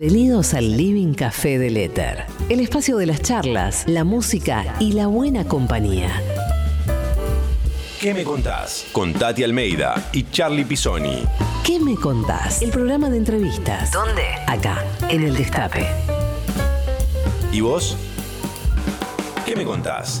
Bienvenidos al Living Café del Éter, el espacio de las charlas, la música y la buena compañía. ¿Qué me contás? Con Tati Almeida y Charlie Pisoni. ¿Qué me contás? El programa de entrevistas. ¿Dónde? Acá, en el Destape. ¿Y vos? ¿Qué me contás?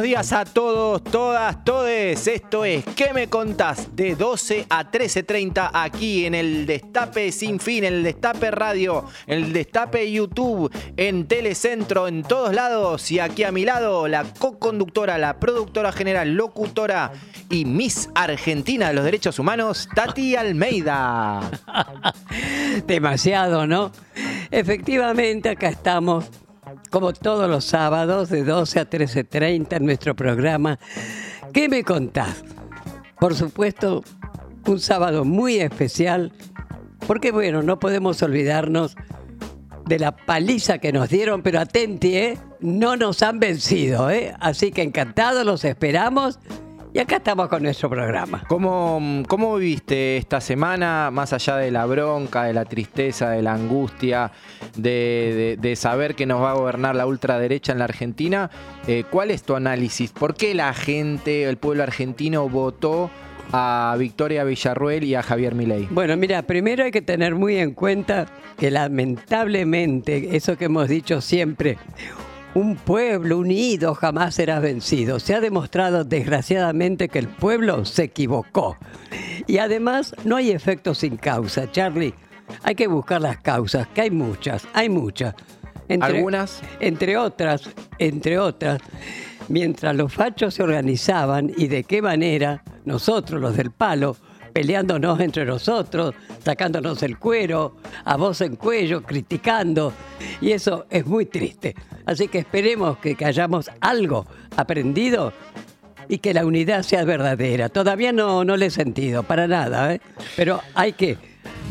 Buenos días a todos, todas, todes. Esto es ¿Qué me contás? De 12 a 13.30 aquí en el Destape Sin Fin, en el Destape Radio, en el Destape YouTube, en Telecentro, en todos lados. Y aquí a mi lado, la co-conductora, la productora general, locutora y Miss Argentina de los Derechos Humanos, Tati Almeida. Demasiado, ¿no? Efectivamente, acá estamos, como todos los sábados, de 12 a 13.30 en nuestro programa. ¿Qué me contás? Por supuesto, un sábado muy especial, porque bueno, no podemos olvidarnos de la paliza que nos dieron, pero atenti, ¿eh? No nos han vencido, ¿eh? Así que encantados, los esperamos. Y acá estamos con nuestro programa. ¿Cómo, ¿Cómo viviste esta semana, más allá de la bronca, de la tristeza, de la angustia, de, de- de saber que nos va a gobernar la ultraderecha en la Argentina? Eh, ¿Cuál es tu análisis? ¿Por qué la gente, el pueblo argentino, votó a Victoria Villarruel y a Javier Milei? Bueno, mira, primero hay que tener muy en cuenta que lamentablemente, eso que hemos dicho siempre, un pueblo unido jamás será vencido. Se ha demostrado desgraciadamente que el pueblo se equivocó. Y además no hay efecto sin causa, Charlie. Hay que buscar las causas, que hay muchas, hay muchas. ¿Algunas? Entre otras, entre otras, mientras los fachos se organizaban y de qué manera nosotros, los del palo, peleándonos entre nosotros, sacándonos el cuero, a voz en cuello, criticando, y eso es muy triste. Así que esperemos que, que hayamos algo aprendido y que la unidad sea verdadera. Todavía no, no le he sentido, para nada, ¿eh? pero hay que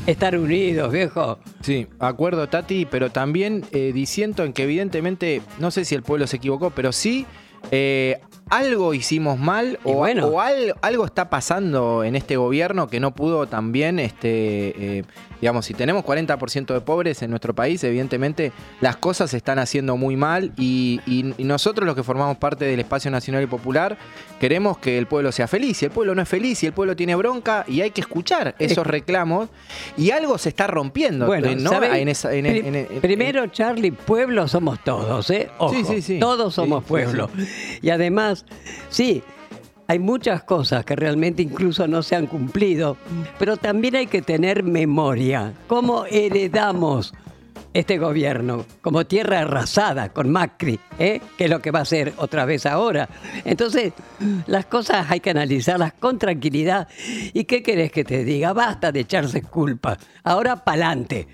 estar unidos, viejo. Sí, acuerdo Tati, pero también eh, disiento en que evidentemente, no sé si el pueblo se equivocó, pero sí eh, algo hicimos mal o, bueno. o al- algo está pasando en este gobierno que no pudo también, este, eh, digamos, si tenemos 40% de pobres en nuestro país, evidentemente las cosas se están haciendo muy mal y, y- y nosotros los que formamos parte del espacio nacional y popular queremos que el pueblo sea feliz. Y el pueblo no es feliz y el pueblo tiene bronca y hay que escuchar esos reclamos y algo se está rompiendo. Bueno, ¿no? ¿saben? En esa- en- Pri- en- en- primero, Charlie, pueblo somos todos, ¿eh? Ojo, Sí, sí, sí. Todos somos pueblo. Y además, sí, hay muchas cosas que realmente incluso no se han cumplido, pero también hay que tener memoria. ¿Cómo heredamos este gobierno? Como tierra arrasada con Macri, ¿eh? que es lo que va a hacer otra vez ahora. Entonces, las cosas hay que analizarlas con tranquilidad. ¿Y qué querés que te diga? Basta de echarse culpa. Ahora pa'lante,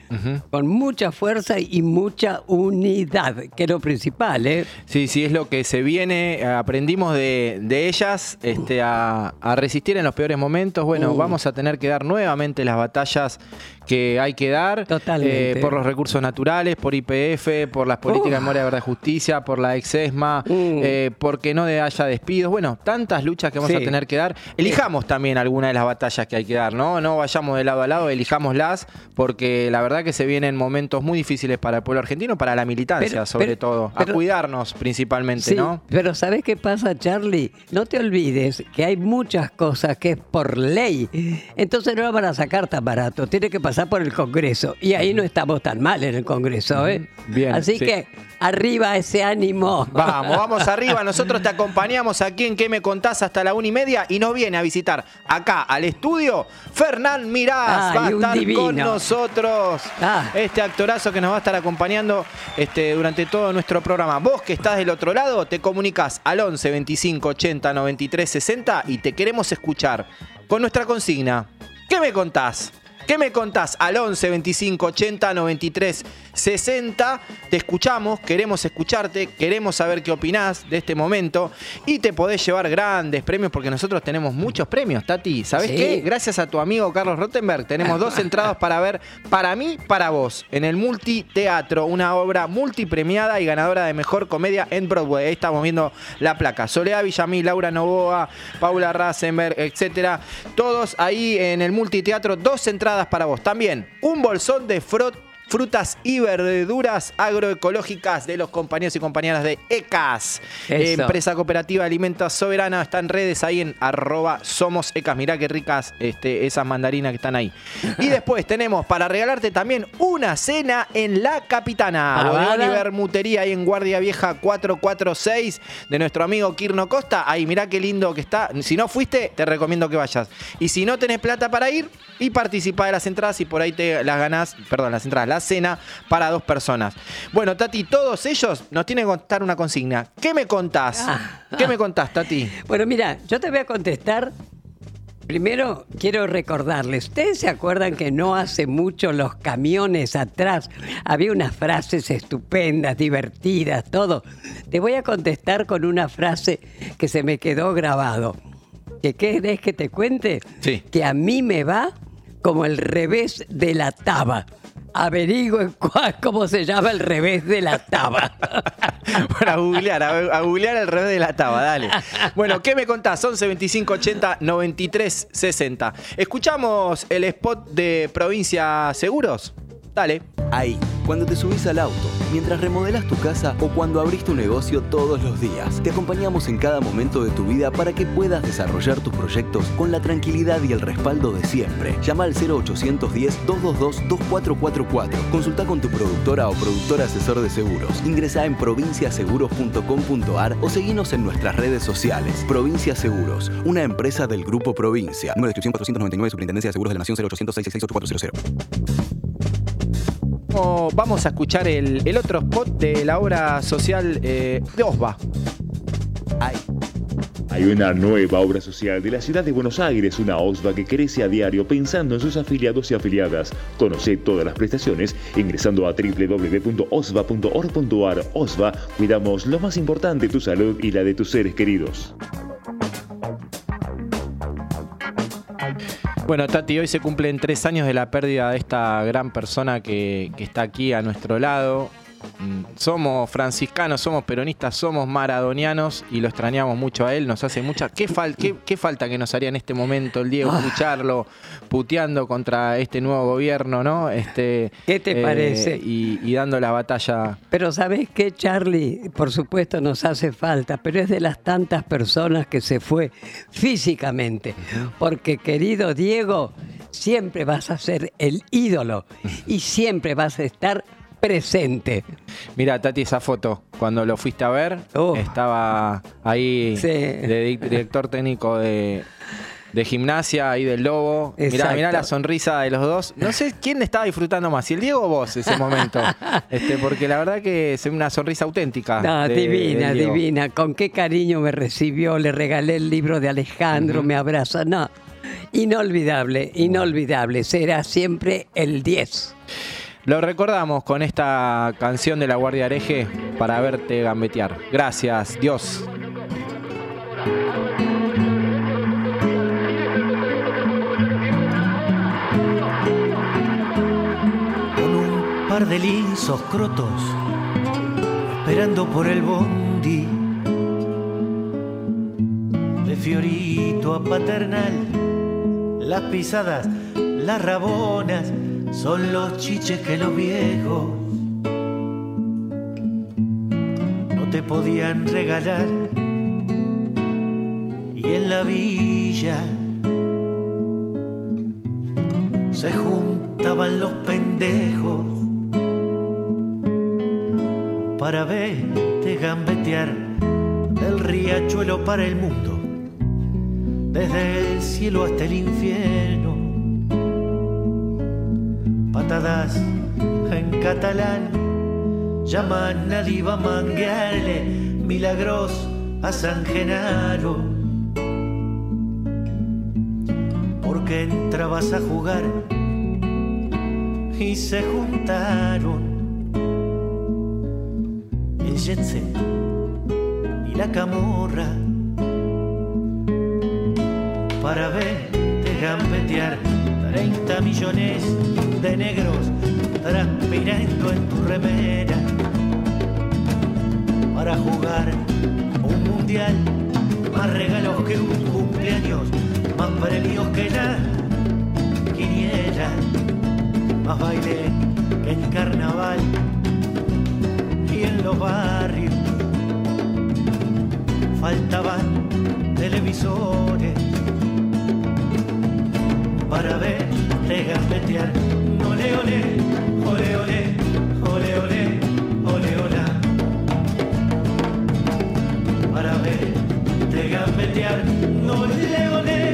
con mucha fuerza y mucha unidad, que es lo principal, ¿eh? Sí, sí, es lo que se viene. Aprendimos de, de ellas este, a, a resistir en los peores momentos. Bueno, Uh. vamos a tener que dar nuevamente las batallas que hay que dar. Eh, por los recursos naturales, por IPF, por las políticas de memoria, verdad y justicia, por la exesma, Mm. eh, porque no haya despidos. Bueno, tantas luchas que vamos Sí. a tener que dar. Elijamos también alguna de las batallas que hay que dar, ¿no? No vayamos de lado a lado, elijámoslas, porque la verdad que se vienen momentos muy difíciles para el pueblo argentino, para la militancia, Pero- sobre pero- todo. a cuidarnos principalmente, Sí, ¿no? pero ¿sabes qué pasa, Charlie? No te olvides que hay muchas cosas que es por ley. Entonces no lo van a sacar tan barato. Tiene que pasar por el Congreso. Y ahí no estamos tan mal en el Congreso, ¿eh? Bien, Así sí. que arriba ese ánimo. Vamos, vamos arriba. Nosotros te acompañamos aquí en ¿Qué me contás? hasta la una y media y nos viene a visitar acá al estudio Fernán Mirás. Va a estar divino. con nosotros. Ah. Este actorazo que nos va a estar acompañando este, durante todo nuestro programa. Vos que estás del otro lado, te comunicas al 11 25 80 93 60 y te queremos escuchar con nuestra consigna. ¿Qué me contás? ¿Qué me contás? Al 11 25 80 93 60. Te escuchamos, queremos escucharte, queremos saber qué opinás de este momento y te podés llevar grandes premios porque nosotros tenemos muchos premios, Tati. ¿Sabés Sí. qué? Gracias a tu amigo Carlos Rottenberg tenemos dos entradas para ver Para mí, para vos, en el Multiteatro, una obra multipremiada y ganadora de mejor comedia en Broadway. Ahí estamos viendo la placa. Soledad Villamil, Laura Novoa, Paula Rasenberg, etcétera. Todos ahí en el Multiteatro, dos entradas para vos. También un bolsón de frot frutas y verduras agroecológicas de los compañeros y compañeras de ECAS. Eso. Empresa Cooperativa de Alimentos Soberana. Está en redes ahí en arroba somos ECAS. Mirá qué ricas este, esas mandarinas que están ahí. Y después tenemos para regalarte también una cena en La Capitana. Bodegón y Bermutería ahí en Guardia Vieja 446 de nuestro amigo Kirno Costa. Ahí mirá qué lindo que está. Si no fuiste, te recomiendo que vayas. Y si no tenés plata para ir, y participá de las entradas y por ahí te las ganás, perdón, las entradas, la cena para dos personas. Bueno, Tati, todos ellos nos tienen que contar una consigna. ¿Qué me contás? Ah. ¿Qué me contás, Tati? Bueno, mira, yo te voy a contestar. Primero quiero recordarles, ¿ustedes se acuerdan que no hace mucho los camiones atrás había unas frases estupendas, divertidas, todo? Te voy a contestar con una frase que se me quedó grabado. ¿Que querés que te cuente? Sí. Que a mí me va como el revés de la taba. Averigüen cómo se llama el revés de la taba. Bueno, a googlear, a, a googlear el revés de la taba, dale. Bueno, ¿qué me contás? 11 25 80 93 60. ¿Escuchamos el spot de Provincia Seguros? Dale. Ahí, cuando te subís al auto, mientras remodelas tu casa o cuando abrís tu negocio todos los días. Te acompañamos en cada momento de tu vida para que puedas desarrollar tus proyectos con la tranquilidad y el respaldo de siempre. Llama al 0810-222-2444. Consulta con tu productora o productor asesor de seguros. Ingresa en provinciaseguros.com.ar o seguinos en nuestras redes sociales. Provincia Seguros, una empresa del Grupo Provincia. Número de inscripción 499, Superintendencia de Seguros de la Nación 0800 666 Oh, Vamos a escuchar el, el otro spot de la obra social eh, de Osva. Ay. Hay una nueva obra social de la ciudad de Buenos Aires, una OSVA que crece a diario pensando en sus afiliados y afiliadas. Conoce todas las prestaciones ingresando a www.osva.org.ar. OSVA, cuidamos lo más importante, tu salud y la de tus seres queridos. Bueno, Tati, hoy se cumplen tres años de la pérdida de esta gran persona que, que está aquí a nuestro lado. Mm, Somos franciscanos, somos peronistas, somos maradonianos y lo extrañamos mucho a él. Nos hace mucha. ¿Qué, fal- qué, qué falta que nos haría en este momento el Diego escucharlo puteando contra este nuevo gobierno, ¿no? Este, ¿Qué te parece? Y, y dando la batalla. Pero ¿sabés qué, Charlie? Por supuesto nos hace falta, pero es de las tantas personas que se fue físicamente. Porque, querido Diego, siempre vas a ser el ídolo y siempre vas a estar presente. Mira, Tati, esa foto, cuando lo fuiste a ver, Oh. estaba ahí Sí. de director técnico de, de gimnasia, ahí del Lobo. Mirá, Exacto. mirá la sonrisa de los dos. No sé quién estaba disfrutando más, si el Diego o vos ese momento. este, porque la verdad que es una sonrisa auténtica. No, de- divina, divina. Con qué cariño me recibió, le regalé el libro de Alejandro, me abraza. No, inolvidable, inolvidable. Será siempre el 10. Lo recordamos con esta canción de la Guardia Hereje para verte gambetear. Gracias, Dios. con un par de lisos crotos, esperando por el bondi. De Fiorito a Paternal, las pisadas, las rabonas, son los chiches que los viejos no te podían regalar. Y en la villa se juntaba jugaban los pendejos para verte gambetear del riachuelo para el mundo, desde el cielo hasta el infierno. Patadas en catalán. Llaman a Diva manguearle milagros a San Genaro. Porque entrabas a jugar y se juntaron. El jet y la camorra. Para verte gambetear 30 millones de negros transpirando en tu remera para jugar un mundial, más regalos que un cumpleaños, más premios que la quiniela, más baile que el carnaval y en los barrios faltaban televisores para verte gambetear. Para verte gambetear. Ole, ole, ole,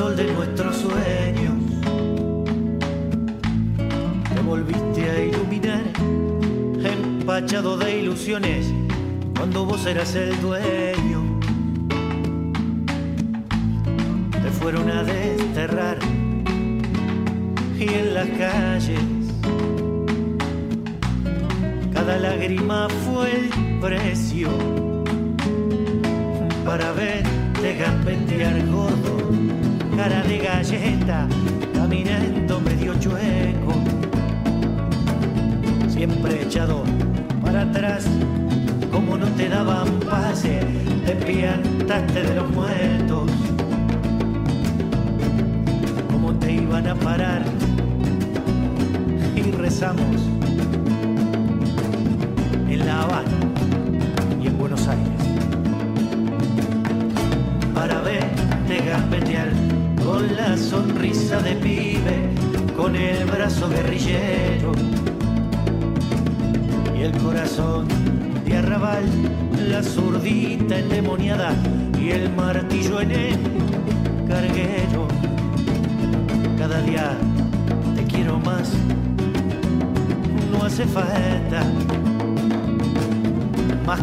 sol de nuestros sueños. Te volviste a iluminar, empachado de ilusiones, cuando vos eras el dueño. Te fueron a desterrar y en las calles cada lágrima fue el precio para verte gambetear gordo, cara de galleta, caminando medio chueco, siempre echado para atrás, como no te daban pase, te piantaste de los muertos, como te iban a parar y rezamos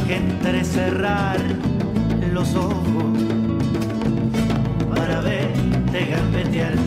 que entrecerrar los ojos para verte gambetear.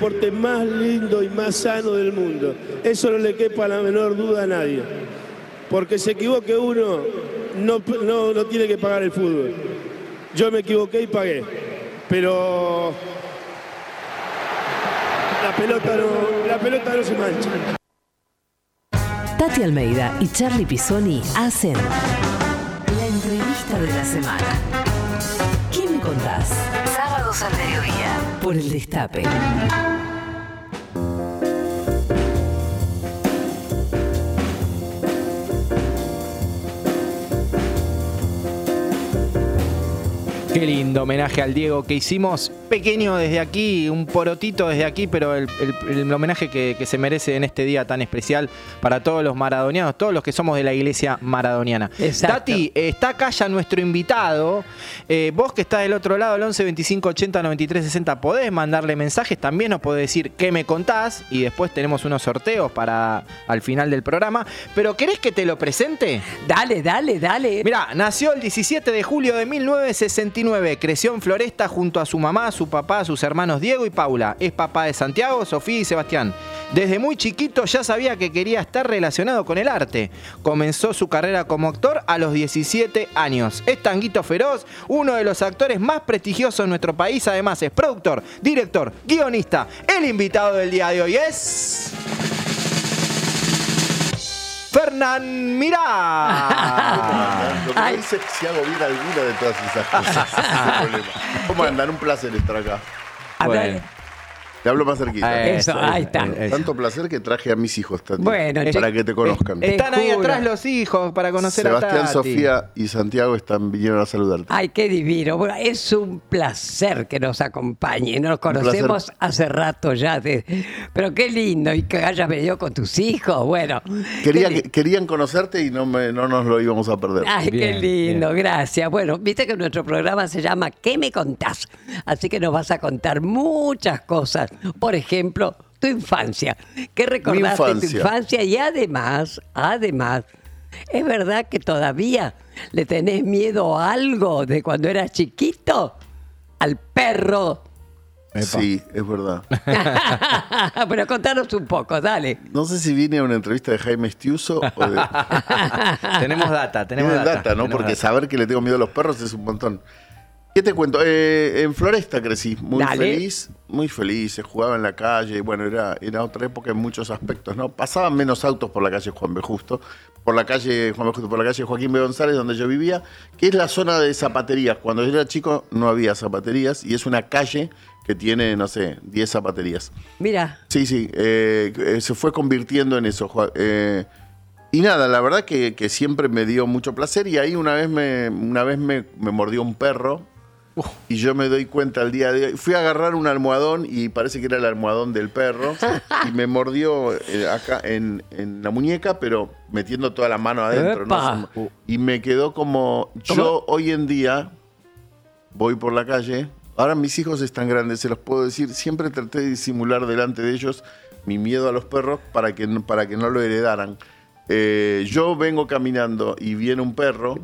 Deporte más lindo y más sano del mundo. Eso no le quepa la menor duda a nadie. Porque se equivoque uno, no, no, no tiene que pagar el fútbol. Yo me equivoqué y pagué. Pero la pelota no, la pelota no se mancha. Tati Almeida y Charlie Pisoni hacen la entrevista de la semana. ¿Qué me contás? Sábados al mediodía por el Destape. Qué lindo homenaje al Diego que hicimos. Pequeño desde aquí, un porotito desde aquí, pero el, el- el homenaje que, que se merece en este día tan especial para todos los maradonianos, todos los que somos de la iglesia maradoniana. Exacto. Tati, está acá ya nuestro invitado. Eh, vos que estás del otro lado, el 11 25 80 93 60, podés mandarle mensajes. También nos podés decir qué me contás. Y después tenemos unos sorteos para al final del programa. Pero ¿querés que te lo presente? Dale, dale, dale. Mira, nació el 17 de julio de 1969. Creció en Floresta junto a su mamá, su papá, sus hermanos Diego y Paula. Es papá de Santiago, Sofía y Sebastián. Desde muy chiquito ya sabía que quería estar relacionado con el arte. Comenzó su carrera como actor a los 17 años. Es Tanguito Feroz, uno de los actores más prestigiosos en nuestro país. Además es productor, director, guionista. El invitado del día de hoy es... Fernán Mirá. Lo que me dice es si hago bien alguna de todas esas cosas. Ese es el problema. ¿Cómo andan? Un placer estar acá. A ver, Bueno. Te hablo más cerquita. Eh, Eso, ahí está. eh, Tanto placer que traje a mis hijos Tati, Bueno, para che- que te conozcan. eh, Están ahí atrás los hijos para conocer Sebastián, a Tati. Sofía y Santiago están vinieron a saludarte. Ay, qué divino. Bueno, es un placer que nos acompañe. Nos conocemos hace rato ya. de- Pero qué lindo. Y que hayas venido con tus hijos. Bueno. Quería que- querían conocerte y no, me- no nos lo íbamos a perder. Ay, qué Bien, lindo, gracias. Bueno, viste que nuestro programa se llama ¿Qué me contás? Así que nos vas a contar muchas cosas. Por ejemplo, tu infancia. ¿Qué recordaste de tu infancia. Y además, además, ¿es verdad que todavía le tenés miedo a algo de cuando eras chiquito? Al perro. Sí, es verdad. Pero contanos un poco, dale. No sé si vine a una entrevista de Jaime Estiuso o de... tenemos data, tenemos data. data, ¿no? tenemos Porque data. saber que le tengo miedo a los perros es un montón. ¿Qué te cuento? Eh, en Floresta crecí, muy Dale. feliz, muy feliz, se jugaba en la calle, bueno, era, era otra época en muchos aspectos, ¿no? Pasaban menos autos por la calle Juan B. Justo, por la calle Juan B. Justo, por la calle Joaquín B. González, donde yo vivía, que es la zona de zapaterías. Cuando yo era chico no había zapaterías y es una calle que tiene, no sé, 10 zapaterías. Mira, Sí, sí, eh, eh, se fue convirtiendo en eso. Eh, y nada, la verdad que, que siempre me dio mucho placer y ahí una vez me, una vez me, me mordió un perro y yo me doy cuenta al día de hoy. Fui a agarrar un almohadón y parece que era el almohadón del perro y me mordió eh, acá en, en la muñeca, pero metiendo toda la mano adentro. Y me quedó como, yo hoy en día voy por la calle. Ahora mis hijos están grandes, se los puedo decir. Siempre traté de disimular delante de ellos mi miedo a los perros para que para que no lo heredaran. Eh, yo vengo caminando y viene un perro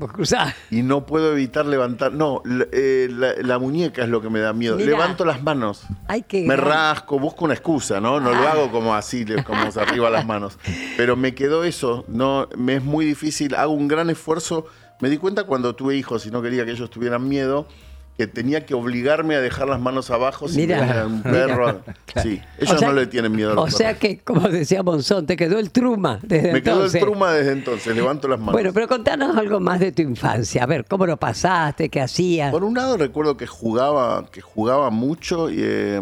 y no puedo evitar levantar. No, la, eh, la- la muñeca es lo que me da miedo. Mirá. Levanto las manos. Ay, qué Me gran- rasco, busco una excusa, ¿no? No lo hago como así, como arriba las manos. Pero me quedó eso, no, me es muy difícil, hago un gran esfuerzo. Me di cuenta cuando tuve hijos y no quería que ellos tuvieran miedo, que tenía que obligarme a dejar las manos abajo si Mira, veía un perro. Sí, ellos O sea- no le tienen miedo a los O sea que, como decía Monzón, te quedó el truma desde Me quedó el entonces. truma desde entonces, levanto las manos. Bueno, pero contanos algo más de tu infancia. A ver, ¿cómo lo pasaste? ¿Qué hacías? Por un lado recuerdo que jugaba, que jugaba mucho y eh,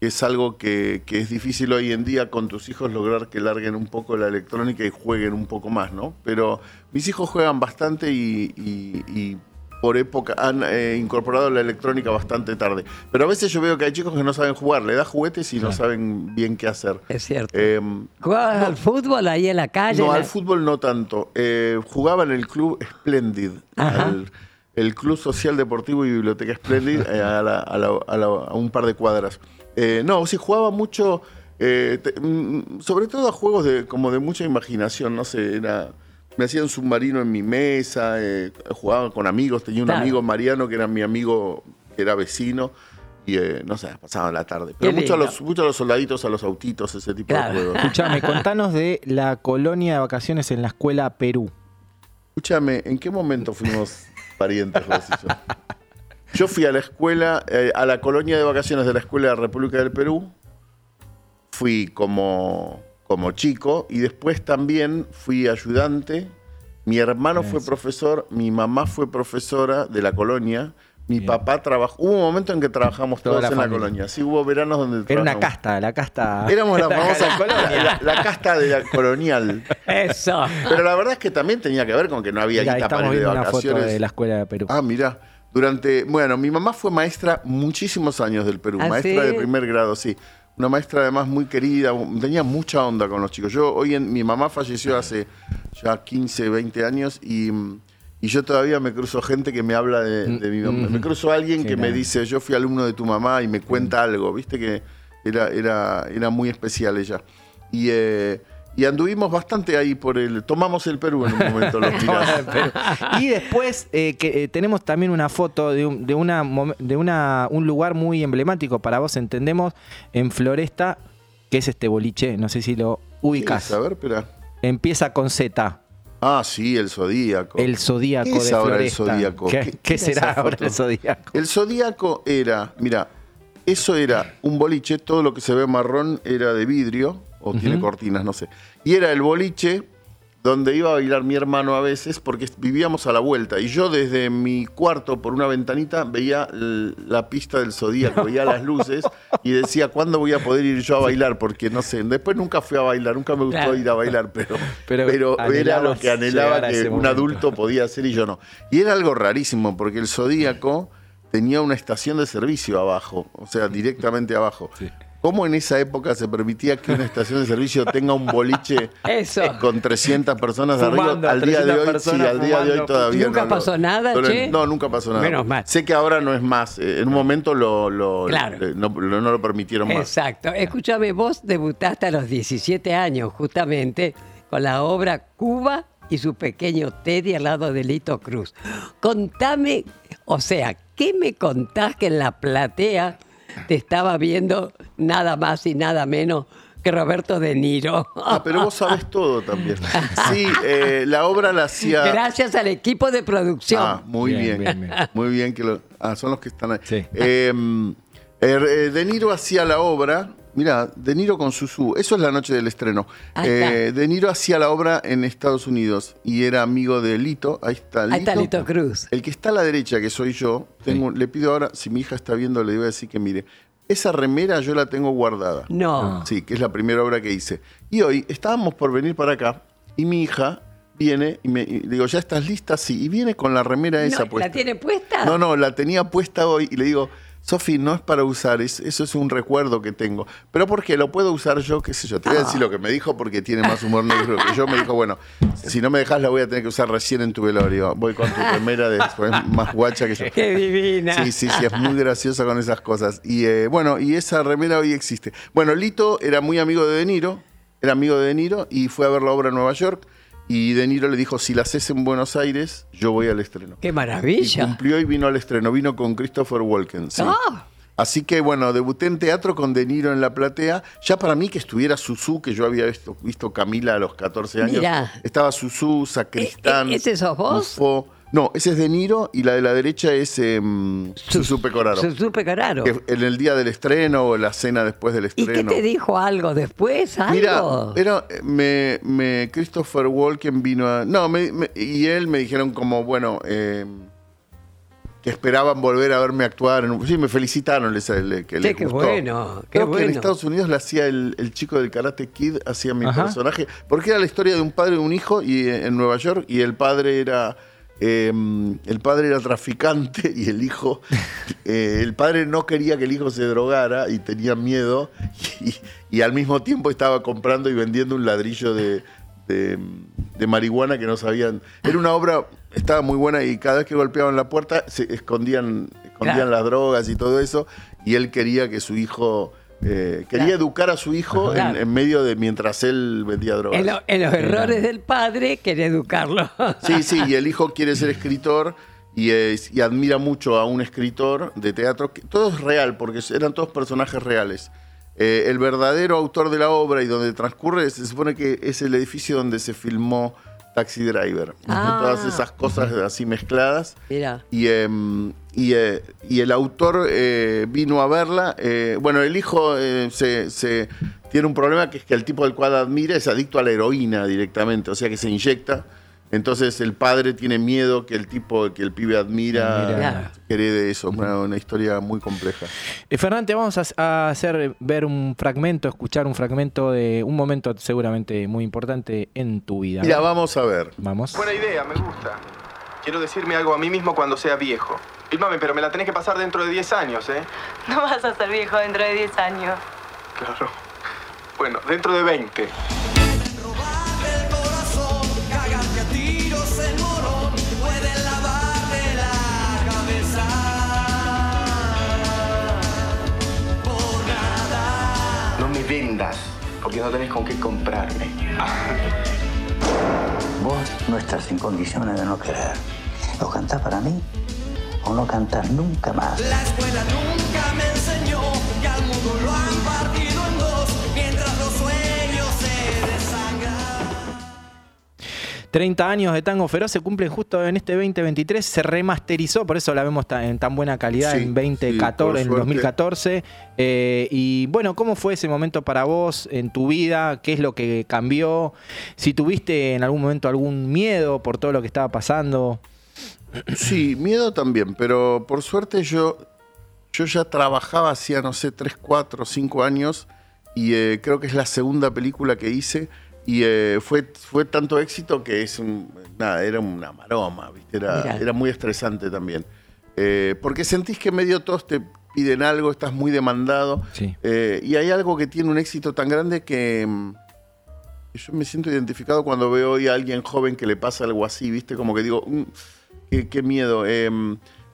es algo que, que es difícil hoy en día con tus hijos lograr que larguen un poco la electrónica y jueguen un poco más, ¿no? Pero mis hijos juegan bastante y, y- y por época han eh, incorporado la electrónica bastante tarde. Pero a veces yo veo que hay chicos que no saben jugar, le das juguetes y no saben bien qué hacer. Es cierto. Eh, ¿Jugabas al fútbol ahí en la calle? no, la- al fútbol no tanto. Eh, jugaba en el club Splendid, al- el Club Social Deportivo y Biblioteca Splendid, eh, a, la- a la- a la- a un par de cuadras. Eh, no, sí, jugaba mucho, eh, te- mm, sobre todo a juegos de, como de mucha imaginación, no sé, era... Me hacía un submarino en mi mesa, eh, jugaba con amigos, tenía un Claro. amigo Mariano que era mi amigo, que era vecino, y eh, no sé, pasaba la tarde. Pero mucho a, los, mucho a los soldaditos, a los autitos, ese tipo Claro. de juegos. Escuchame, contanos de la colonia de vacaciones en la escuela Perú. Escúchame, ¿en qué momento fuimos parientes vos y yo? Yo fui a la escuela, eh, a la colonia de vacaciones de la Escuela de la República del Perú. Fui como, como chico y después también fui ayudante. Mi hermano fue profesor, mi mamá fue profesora de la colonia. Mi papá trabajó. Hubo un momento en que trabajamos Toda todos la en la colonia. Sí, hubo veranos donde Era una casta, la casta. Éramos la la famosa colonia. la, la casta de la colonial. Eso. Pero la verdad es que también tenía que ver con que no había Mirá, ahí guita para ir de viendo una foto vacaciones. de la escuela de Perú. Ah, mirá. Durante, bueno, mi mamá fue maestra muchísimos años del Perú, ¿Ah, maestra sí? de primer grado, sí. Una maestra además muy querida, tenía mucha onda con los chicos. Yo hoy en, mi mamá falleció hace ya 15, 20 años y, mm, y yo todavía me cruzo gente que me habla de, de mi mamá. Me cruzo a alguien que me dice, yo fui alumno de tu mamá y me cuenta algo, viste que era, era, era muy especial ella. Y, eh, y anduvimos bastante ahí por el... Tomamos el Perú en un momento, los y después eh, que, eh, tenemos también una foto de, un, de, una, de una, un lugar muy emblemático para vos, entendemos, en Floresta, que es este boliche, no sé si lo ubicas. A ver, espera. Empieza con Z, Ah, sí, el Zodíaco. el Zodíaco ¿Qué es de ahora el Floresta. Zodíaco? ¿Qué, ¿Qué- será ahora el Zodíaco? El Zodíaco era, mira, eso era un boliche, todo lo que se ve marrón era de vidrio, o tiene cortinas, no sé. Y era el boliche donde iba a bailar mi hermano a veces, porque vivíamos a la vuelta. Y yo desde mi cuarto, por una ventanita, veía la pista del Zodíaco, veía las luces y decía, ¿cuándo voy a poder ir yo a bailar? Porque no sé, después nunca fui a bailar, nunca me gustó ir a bailar, pero, Pero pero, era lo que anhelaba que un momento. adulto podía hacer y yo no. Y era algo rarísimo, porque el Zodíaco tenía una estación de servicio abajo, o sea, directamente abajo. ¿Cómo en esa época se permitía que una estación de servicio tenga un boliche Eso. eh, con 300 personas Fumando, arriba? Al día de 300 hoy, sí, al día de hoy todavía ¿Nunca no pasó nada, no che? No, nunca pasó nada. Menos mal. Sé que ahora no es más. eh, En un momento lo, lo- Claro. le- no, lo- no lo permitieron más. Exacto. Escúchame, vos debutaste a los 17 años, justamente, con la obra Cuba y su pequeño Teddy al lado de Lito Cruz. Contame, o sea, ¿qué me contás que en la platea te estaba viendo nada más y nada menos que Roberto De Niro? Ah, pero vos sabés todo también. Sí, eh, la obra la hacía. Gracias al equipo de producción. Ah, muy Bien, bien. bien, bien. Muy bien que lo. Ah, son los que están ahí. Sí. Eh, eh, eh, de Niro hacía la obra. Mira, De Niro con Susu. Eso es la noche del estreno. Ahí Eh, de Niro hacía la obra en Estados Unidos y era amigo de Lito. Ahí está Lito. Ahí está Lito Cruz. El que está a la derecha, que soy yo, tengo, le pido ahora, si mi hija está viendo, le voy a decir que mire. Esa remera yo la tengo guardada. No. Sí, que es la primera obra que hice. Y hoy estábamos por venir para acá y mi hija viene y me y digo, ¿ya estás lista? Sí. Y viene con la remera esa No, puesta. ¿La tiene puesta? No, no, la tenía puesta hoy y le digo, Sofi, no es para usar, es- eso es un recuerdo que tengo. Pero porque lo puedo usar yo, qué sé yo. Te voy a decir lo que me dijo porque tiene más humor negro que yo. Me dijo, bueno, si no me dejas la voy a tener que usar recién en tu velorio. Voy con tu remera de después más guacha que yo. Qué divina. Sí, sí, sí, es muy graciosa con esas cosas. Y eh, bueno, y esa remera hoy existe. Bueno, Lito era muy amigo de De Niro, era amigo de De Niro y fue a ver la obra en Nueva York. Y De Niro le dijo, si la haces en Buenos Aires, yo voy al estreno. Qué Y maravilla. cumplió y vino al estreno, vino con Christopher Walken. sí. Ah. Así que bueno, debuté en teatro con De Niro en la platea. Ya para mí que estuviera Susu, que yo había visto, visto Camila a los 14 años. Mirá. Estaba Susu, Sacristán. ¿E- e- ese sos vos? No, ese es De Niro y la de la derecha es em, Susu Pecoraro. Susu Pecoraro. Que en el día del estreno o la cena después del ¿Y estreno. qué te dijo algo después? ¿Algo? Mira, era, me, me- Christopher Walken vino a. No, me- me- y él me dijeron como, bueno, eh, que esperaban volver a verme actuar. En, un- sí, me felicitaron les, que les qué gustó. bueno, qué Creo que en. Estados Unidos le hacía el, el chico del Karate Kid, hacía mi Ajá. personaje, porque era la historia de un padre y un hijo y, eh, en Nueva York y el padre era... eh, el padre era traficante y el hijo, eh, el padre no quería que el hijo se drogara y tenía miedo y, y al mismo tiempo estaba comprando y vendiendo un ladrillo de, de- de marihuana que no sabían. Era una obra, estaba muy buena y cada vez que golpeaban la puerta se escondían, escondían Claro. las drogas y todo eso y él quería que su hijo... eh, quería Claro. educar a su hijo en, Claro. en medio de mientras él vendía drogas. En, lo- en los errores del padre, quería educarlo. Sí, sí, y el hijo quiere ser escritor y, es- y admira mucho a un escritor de teatro. Que, todo es real, porque eran todos personajes reales. Eh, el verdadero autor de la obra y donde transcurre, se supone que es el edificio donde se filmó Taxi Driver. Ah. Todas esas cosas así mezcladas. Mira. Y, em, y, eh, y el autor eh, vino a verla. eh, bueno, el hijo se, se- tiene un problema que es que el tipo del cual admira es adicto a la heroína directamente, o sea que se inyecta. Entonces el padre tiene miedo que el tipo que el pibe admira herede eso. Una, una historia muy compleja. Eh, Fernante, vamos a, a hacer ver un fragmento, escuchar un fragmento de un momento seguramente muy importante en tu vida. Mira, vamos a ver. Vamos. Buena idea, me gusta. Quiero decirme algo a mí mismo cuando sea viejo. Filmame, pero me la tenés que pasar dentro de 10 años, ¿eh? No vas a ser viejo dentro de 10 años. Claro. Bueno, dentro de 20. Vendas, porque no tenés con qué comprarme. Vos no estás en condiciones de no querer. O cantás para mí, o no cantás nunca más. La escuela nunca me 30 años de Tango Feroz se cumplen justo en este 2023. Se remasterizó, por eso la vemos en tan buena calidad Sí, en sí, 2014, por en suerte. 2014. Eh, y bueno, ¿cómo fue ese momento para vos en tu vida? ¿Qué es lo que cambió? Si tuviste en algún momento algún miedo por todo lo que estaba pasando. Sí, miedo también, pero por suerte yo, yo ya trabajaba hacía, no sé, 3, 4, 5 años y eh, creo que es la segunda película que hice y eh, fue, fue tanto éxito que es un- nada, era una maroma, ¿viste? Era, era muy estresante también. Eh, porque sentís que medio todos te piden algo, estás muy demandado Sí. eh, y hay algo que tiene un éxito tan grande que... mm, que Yo me siento identificado cuando veo hoy a alguien joven que le pasa algo así, ¿viste? Como que digo, "Mm, qué, qué miedo. eh,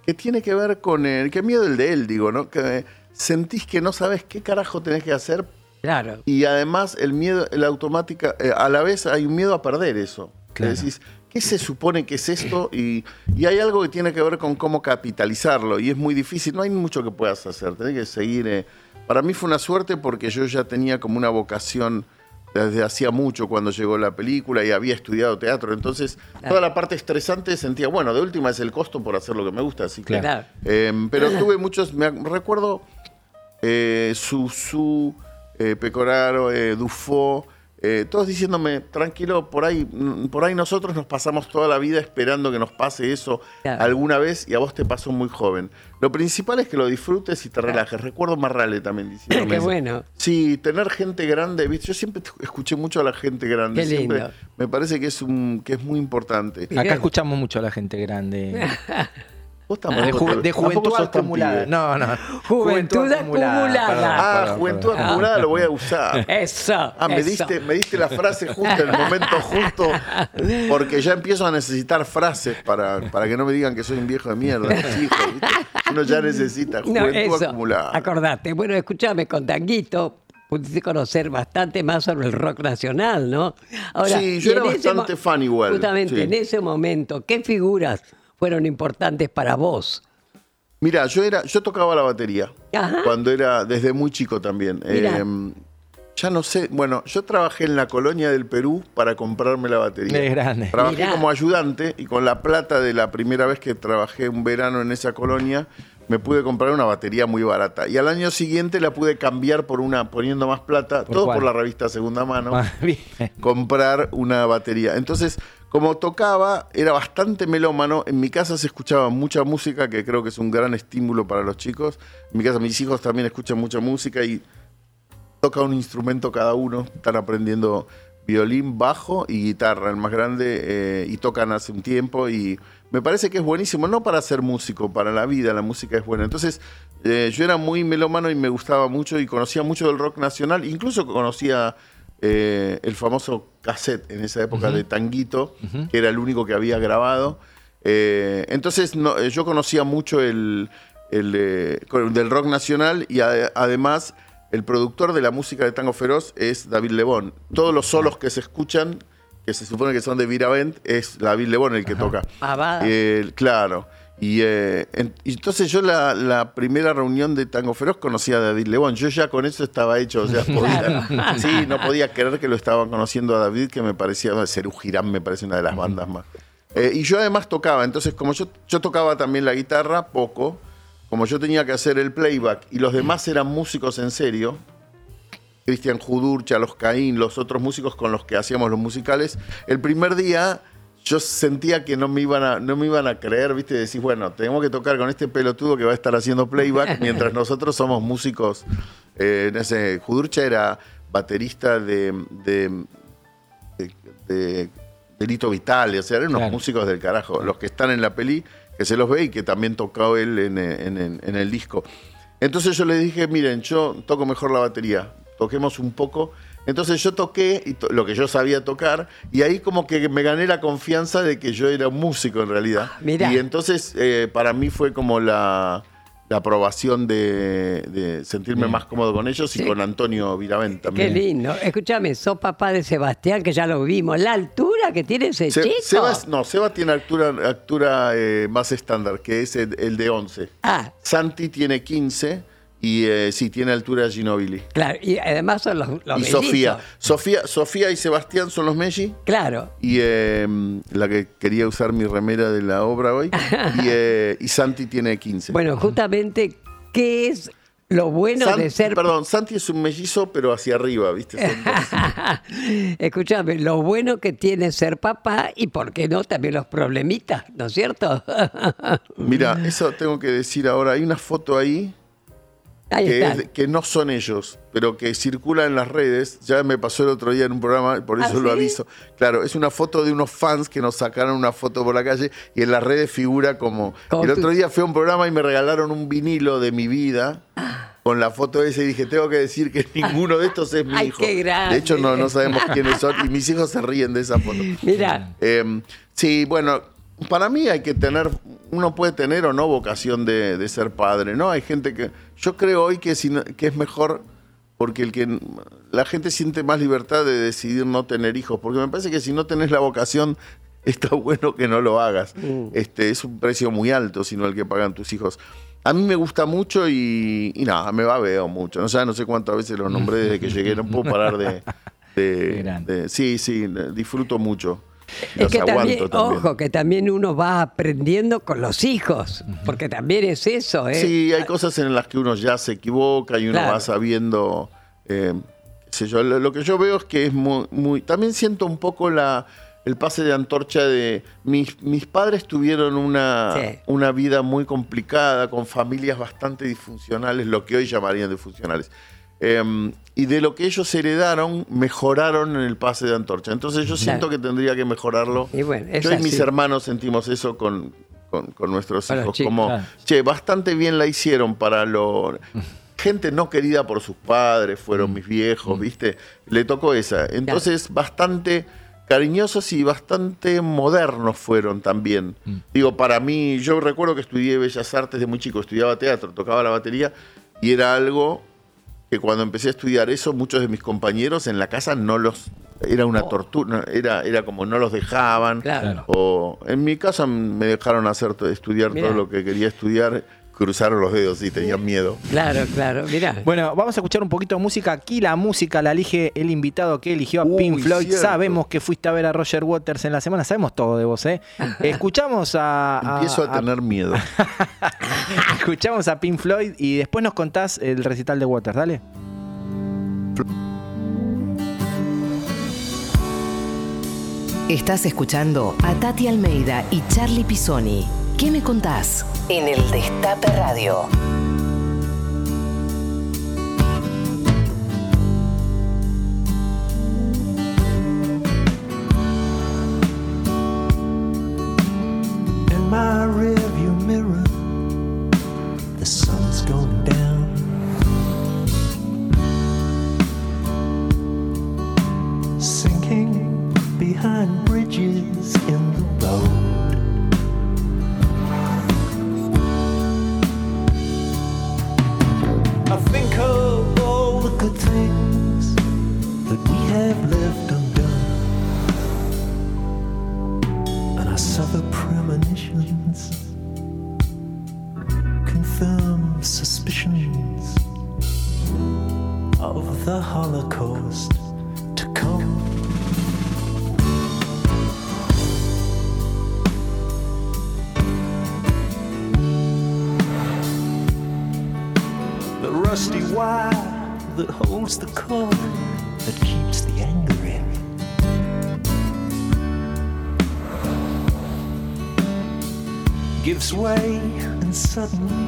¿Qué tiene que ver con el. Qué miedo el de él, digo, ¿no? Que eh, sentís que no sabes qué carajo tenés que hacer Claro. y además el miedo, la automática, eh, a la vez hay un miedo a perder eso. Que. Decís, ¿qué se supone que es esto? Y, y hay algo que tiene que ver con cómo capitalizarlo y es muy difícil, no hay mucho que puedas hacer, tenés que seguir. eh. Para mí fue una suerte porque yo ya tenía como una vocación desde hacía mucho cuando llegó la película y había estudiado teatro, entonces toda la parte estresante sentía, bueno, de última es el costo por hacer lo que me gusta, así que... Claro. Eh, pero tuve muchos, me recuerdo eh, Susu, eh, Pecoraro, eh, Dufo, eh, todos diciéndome, tranquilo, por ahí, mm, por ahí nosotros nos pasamos toda la vida esperando que nos pase eso Claro. alguna vez y a vos te pasó muy joven. Lo principal es que lo disfrutes y te relajes. Recuerdo Marrale también diciéndome. Qué eso. bueno. Sí, tener gente grande, ¿viste? Yo siempre escuché mucho a la gente grande. Qué siempre lindo. me parece que es un que es muy importante. Acá escuchamos mucho a la gente grande. Vos De, tampoco ju- te- de juventud acumulada. No, no. Juventud acumulada. Ah, juventud perdón. acumulada lo voy a usar. Eso. Ah, me eso. diste, me diste la frase justa en el momento justo, porque ya empiezo a necesitar frases para, para que no me digan que soy un viejo de mierda. mis hijos, ¿viste? Uno ya necesita No, juventud eso. acumulada. Acordate. Bueno, escúchame, con Tanguito pudiste conocer bastante más sobre el rock nacional, ¿no? Sí, yo era bastante fan igual, Justamente sí. en ese momento, ¿qué figuras fueron importantes para vos? Mira, yo era, yo tocaba la batería Ajá. cuando era desde muy chico también. Eh, ya no sé, bueno, yo trabajé en la colonia del Perú para comprarme la batería. Es grande. Trabajé Mirá. como ayudante y con la plata de la primera vez que trabajé un verano en esa colonia, me pude comprar una batería muy barata. Y al año siguiente la pude cambiar por una, poniendo más plata, ¿Por todo cuál? por la revista Segunda Mano, Ah, comprar una batería. Entonces, como tocaba, era bastante melómano. En mi casa se escuchaba mucha música, que creo que es un gran estímulo para los chicos. En mi casa, mis hijos también escuchan mucha música y toca un instrumento cada uno. Están aprendiendo violín, bajo y guitarra, el más grande, eh, y tocan hace un tiempo. Y me parece que es buenísimo, no para ser músico, para la vida, la música es buena. Entonces, eh, yo era muy melómano y me gustaba mucho y conocía mucho del rock nacional, incluso conocía eh, el famoso cassette en esa época de Tanguito, que era el único que había grabado. Eh, entonces, no, yo conocía mucho el, el, del rock nacional y a- además el productor de la música de Tango Feroz es David Lebón. Todos los solos que se escuchan, que se supone que son de Viravent, es David Lebón el que toca. Pavada. Eh, claro. Y, eh, en- y entonces yo la, la primera reunión de Tango Feroz conocía a David Lebón. Yo ya con eso estaba hecho. O sea, podía- Claro. sí, no podía creer que lo estaban conociendo a David, que me parecía, Cerú Girán me parece una de las bandas más. Eh, y yo además tocaba, entonces como yo, yo tocaba también la guitarra, poco, como yo tenía que hacer el playback y los demás eran músicos en serio, Cristian Judurcha, los Caín, los otros músicos con los que hacíamos los musicales, el primer día yo sentía que no me iban a, no me iban a creer, ¿viste? Decís, bueno, tenemos que tocar con este pelotudo que va a estar haciendo playback mientras nosotros somos músicos. Eh, no sé, Judurcha era baterista de, de, de, de- Delito Vital, o sea, eran unos Claro. músicos del carajo. Los que están en la peli, que se los ve y que también tocó él en- en el disco. Entonces yo le dije, miren, yo toco mejor la batería, toquemos un poco. Entonces yo toqué y to- lo que yo sabía tocar y ahí como que me gané la confianza de que yo era un músico en realidad. mirá. Y entonces eh, para mí fue como la, la aprobación de, de sentirme más cómodo con ellos y Sí. con Antonio Viravent Qué también. lindo. Escúchame, sos papá de Sebastián, que ya lo vimos. La altura que tiene ese Se- chico. Sebas- no, Seba tiene altura, altura eh, más estándar, que es el, el de 11. Ah, Santi tiene 15 y eh, sí, tiene altura Ginobili. claro. Y además son los, los y mellizos. Sofía. Sofía. Sofía y Sebastián son los Messi. Claro. Y eh, la que quería usar mi remera de la obra hoy. y, eh, y Santi tiene 15. Bueno, justamente, ¿qué es lo bueno de ser... Perdón, Santi es un mellizo, pero hacia arriba, ¿viste? Escúchame, lo bueno que tiene ser papá y, ¿por qué no, también los problemitas, ¿no es cierto? Mira, eso tengo que decir ahora. Hay una foto ahí Ahí que, es no son ellos, pero que circula en las redes. Ya me pasó el otro día en un programa, por ¿Ah, eso lo sí? aviso. Claro, es una foto de unos fans que nos sacaron una foto por la calle y en las redes figura como... Como el tú- otro día fui a un programa y me regalaron un vinilo de mi vida. Con la foto esa y dije, tengo que decir que ninguno de estos es mi Ay, hijo. qué grande. De hecho, no, no sabemos quiénes son y mis hijos se ríen de esa foto. Mira, Eh, sí, bueno, para mí hay que tener, uno puede tener o no vocación de, de ser padre, ¿no? Hay gente que, yo creo hoy que, si no- que es mejor porque el que la gente siente más libertad de decidir no tener hijos, porque me parece que si no tenés la vocación está bueno que no lo hagas. Este es un precio muy alto, sino el que pagan tus hijos. A mí me gusta mucho y, y nada, me va veo mucho. No sé, no sé cuántas veces los nombré desde que llegué, no puedo parar de, de- de- sí, sí, disfruto mucho. Es Los que también, aguanto también. ojo, que también uno va aprendiendo con los hijos, porque también es eso, ¿eh? Sí, hay cosas en las que uno ya se equivoca y uno Claro. va sabiendo. eh, qué sé yo, lo, lo que yo veo es que es muy, muy- También siento un poco la, el pase de antorcha de. Mis, mis padres tuvieron una, Sí. una vida muy complicada, con familias bastante disfuncionales, lo que hoy llamarían disfuncionales. Eh, y de lo que ellos heredaron, mejoraron en el pase de antorcha. Entonces yo siento que tendría que mejorarlo. Y bueno, es yo y mis hermanos sentimos eso con, con- con nuestros hijos. chicos, como, claro. che, bastante bien la hicieron para lo. Gente no querida por sus padres, fueron Mm. mis viejos, ¿viste? Le tocó esa. Entonces, bastante cariñosos y bastante modernos fueron también. Mm. Digo, para mí, yo recuerdo que estudié Bellas Artes de muy chico, estudiaba teatro, tocaba la batería y era algo que cuando empecé a estudiar eso, muchos de mis compañeros en la casa no los. Era una tortura, era, era como no los dejaban. Oh. Claro. O en mi casa me dejaron hacer estudiar Mirá. todo lo que quería estudiar, cruzaron los dedos y tenían miedo. Claro, claro, mira. Bueno, vamos a escuchar un poquito de música. Aquí la música la elige el invitado que eligió a Uy, Pink Floyd. cierto. Sabemos que fuiste a ver a Roger Waters en la semana. Sabemos todo de vos, ¿eh? Escuchamos a. a- Empiezo a tener miedo. escuchamos a Pink Floyd y después nos contás el recital de Waters. Dale. Estás escuchando a Tati Almeida y Charlie Pisoni. ¿Qué me contás? En el Destape Radio. up.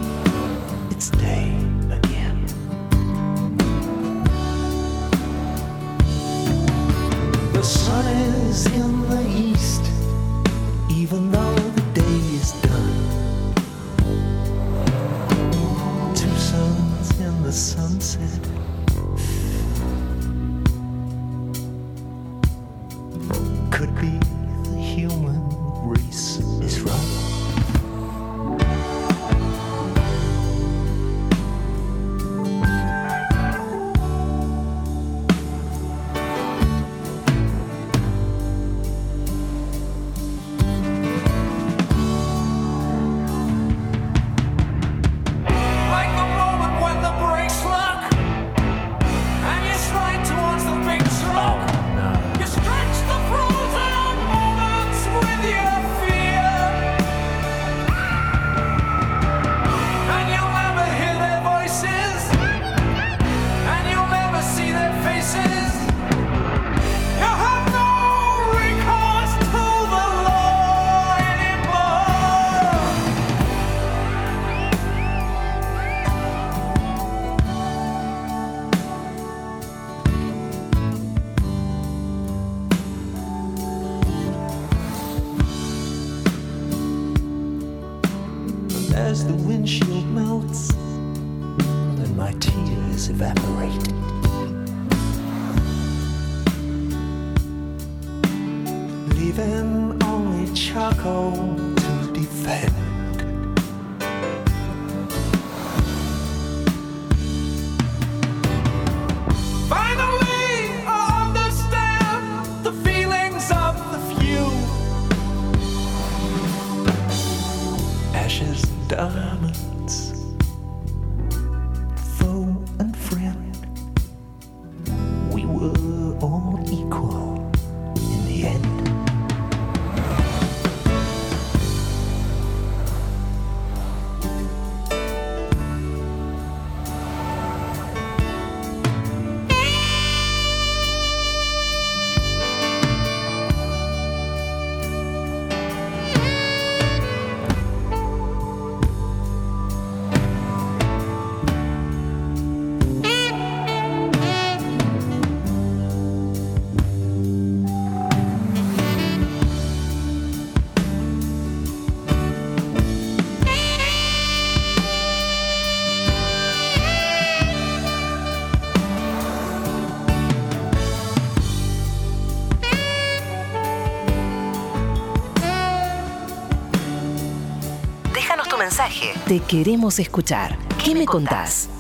Mensaje. Te queremos escuchar. ¿Qué me contás?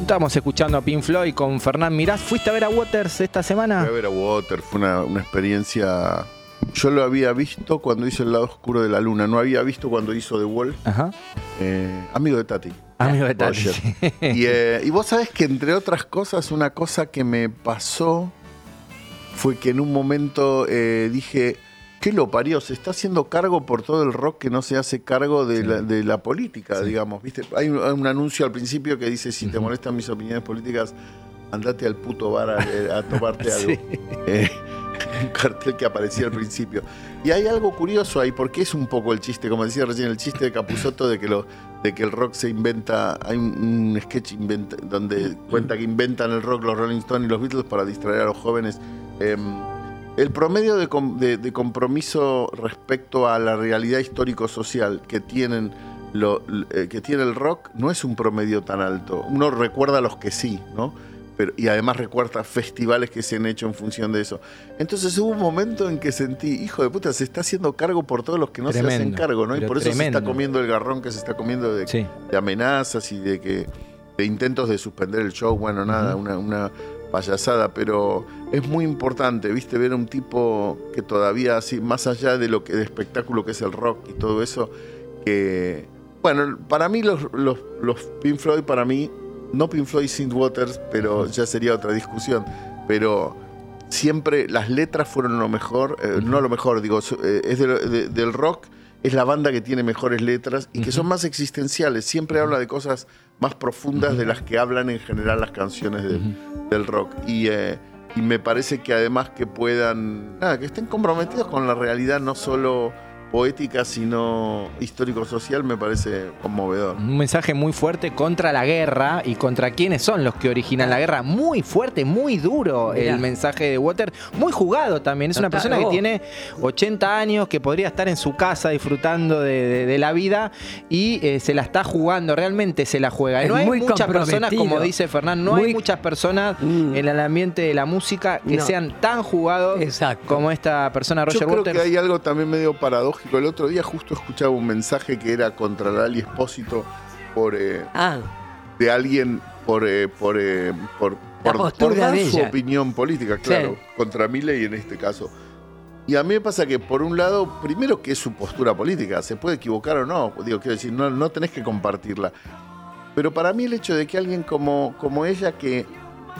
Estamos escuchando a Pink Floyd con Fernán Mirás. ¿Fuiste a ver a Waters esta semana? Fui a ver a Water, fue una, una experiencia. Yo lo había visto cuando hizo El lado oscuro de la luna, no había visto cuando hizo The Wall. Ajá. Eh, amigo de Tati. Amigo de Tati. Y, eh, y vos sabés que entre otras cosas, una cosa que me pasó fue que en un momento eh, dije, ¿qué lo parió? Se está haciendo cargo por todo el rock que no se hace cargo de, la, de la política, digamos. ¿viste? Hay, un, hay un anuncio al principio que dice, si te molestan mis opiniones políticas, andate al puto bar a, a tomarte algo. Eh, un cartel que aparecía al principio. Y hay algo curioso ahí, porque es un poco el chiste, como decía recién, el chiste de Capusotto de que, lo, de que el rock se inventa. Hay un, un sketch inventa- donde cuenta que inventan el rock los Rolling Stones y los Beatles para distraer a los jóvenes. Em, el promedio de, com- de- de compromiso respecto a la realidad histórico-social que tienen lo- eh, que tiene el rock no es un promedio tan alto. Uno recuerda los que sí, ¿no? Pero, y además recuerda festivales que se han hecho en función de eso. Entonces hubo un momento en que sentí, hijo de puta, se está haciendo cargo por todos los que no se hacen cargo, ¿no? Y por eso se está comiendo el garrón que se está comiendo de, de amenazas y de que de intentos de suspender el show. Bueno, nada, una, una payasada, pero es muy importante, ¿viste? Ver un tipo que todavía, así, más allá de lo que de espectáculo que es el rock y todo eso, que. Bueno, para mí los, los, los Pink Floyd, para mí, no Pink Floyd Synth Waters, pero ya sería otra discusión. Pero siempre las letras fueron lo mejor, eh, no lo mejor, digo, eh, es del rock, es la banda que tiene mejores letras y que son más existenciales. Siempre habla de cosas más profundas de las que hablan en general las canciones del- del rock. Y, eh, y me parece que además que puedan, nada, que estén comprometidos con la realidad, no solo poética, sino histórico-social, me parece conmovedor. Un mensaje muy fuerte contra la guerra y contra quiénes son los que originan la guerra. Muy fuerte, muy duro Mirá. el mensaje de Water. Muy jugado también. Es una persona que tiene 80 años, que podría estar en su casa disfrutando de, de- de la vida y eh, se la está jugando. Realmente se la juega. Y Es no hay muy muchas personas, como dice Fernán, no hay Muy- Mm. muchas personas en el ambiente de la música que No. sean tan jugados como esta persona, Roger Yo creo Waters. que hay algo también medio paradójico. El otro día justo escuchaba un mensaje que era contra Lali Espósito por, eh, Ah, de alguien por, eh, por, eh, por, por- por dar su opinión política, claro, contra Milei en este caso. Y a mí me pasa que, por un lado, primero que es su postura política, se puede equivocar o no, digo, quiero decir, no, no tenés que compartirla. Pero para mí el hecho de que alguien como, como ella, que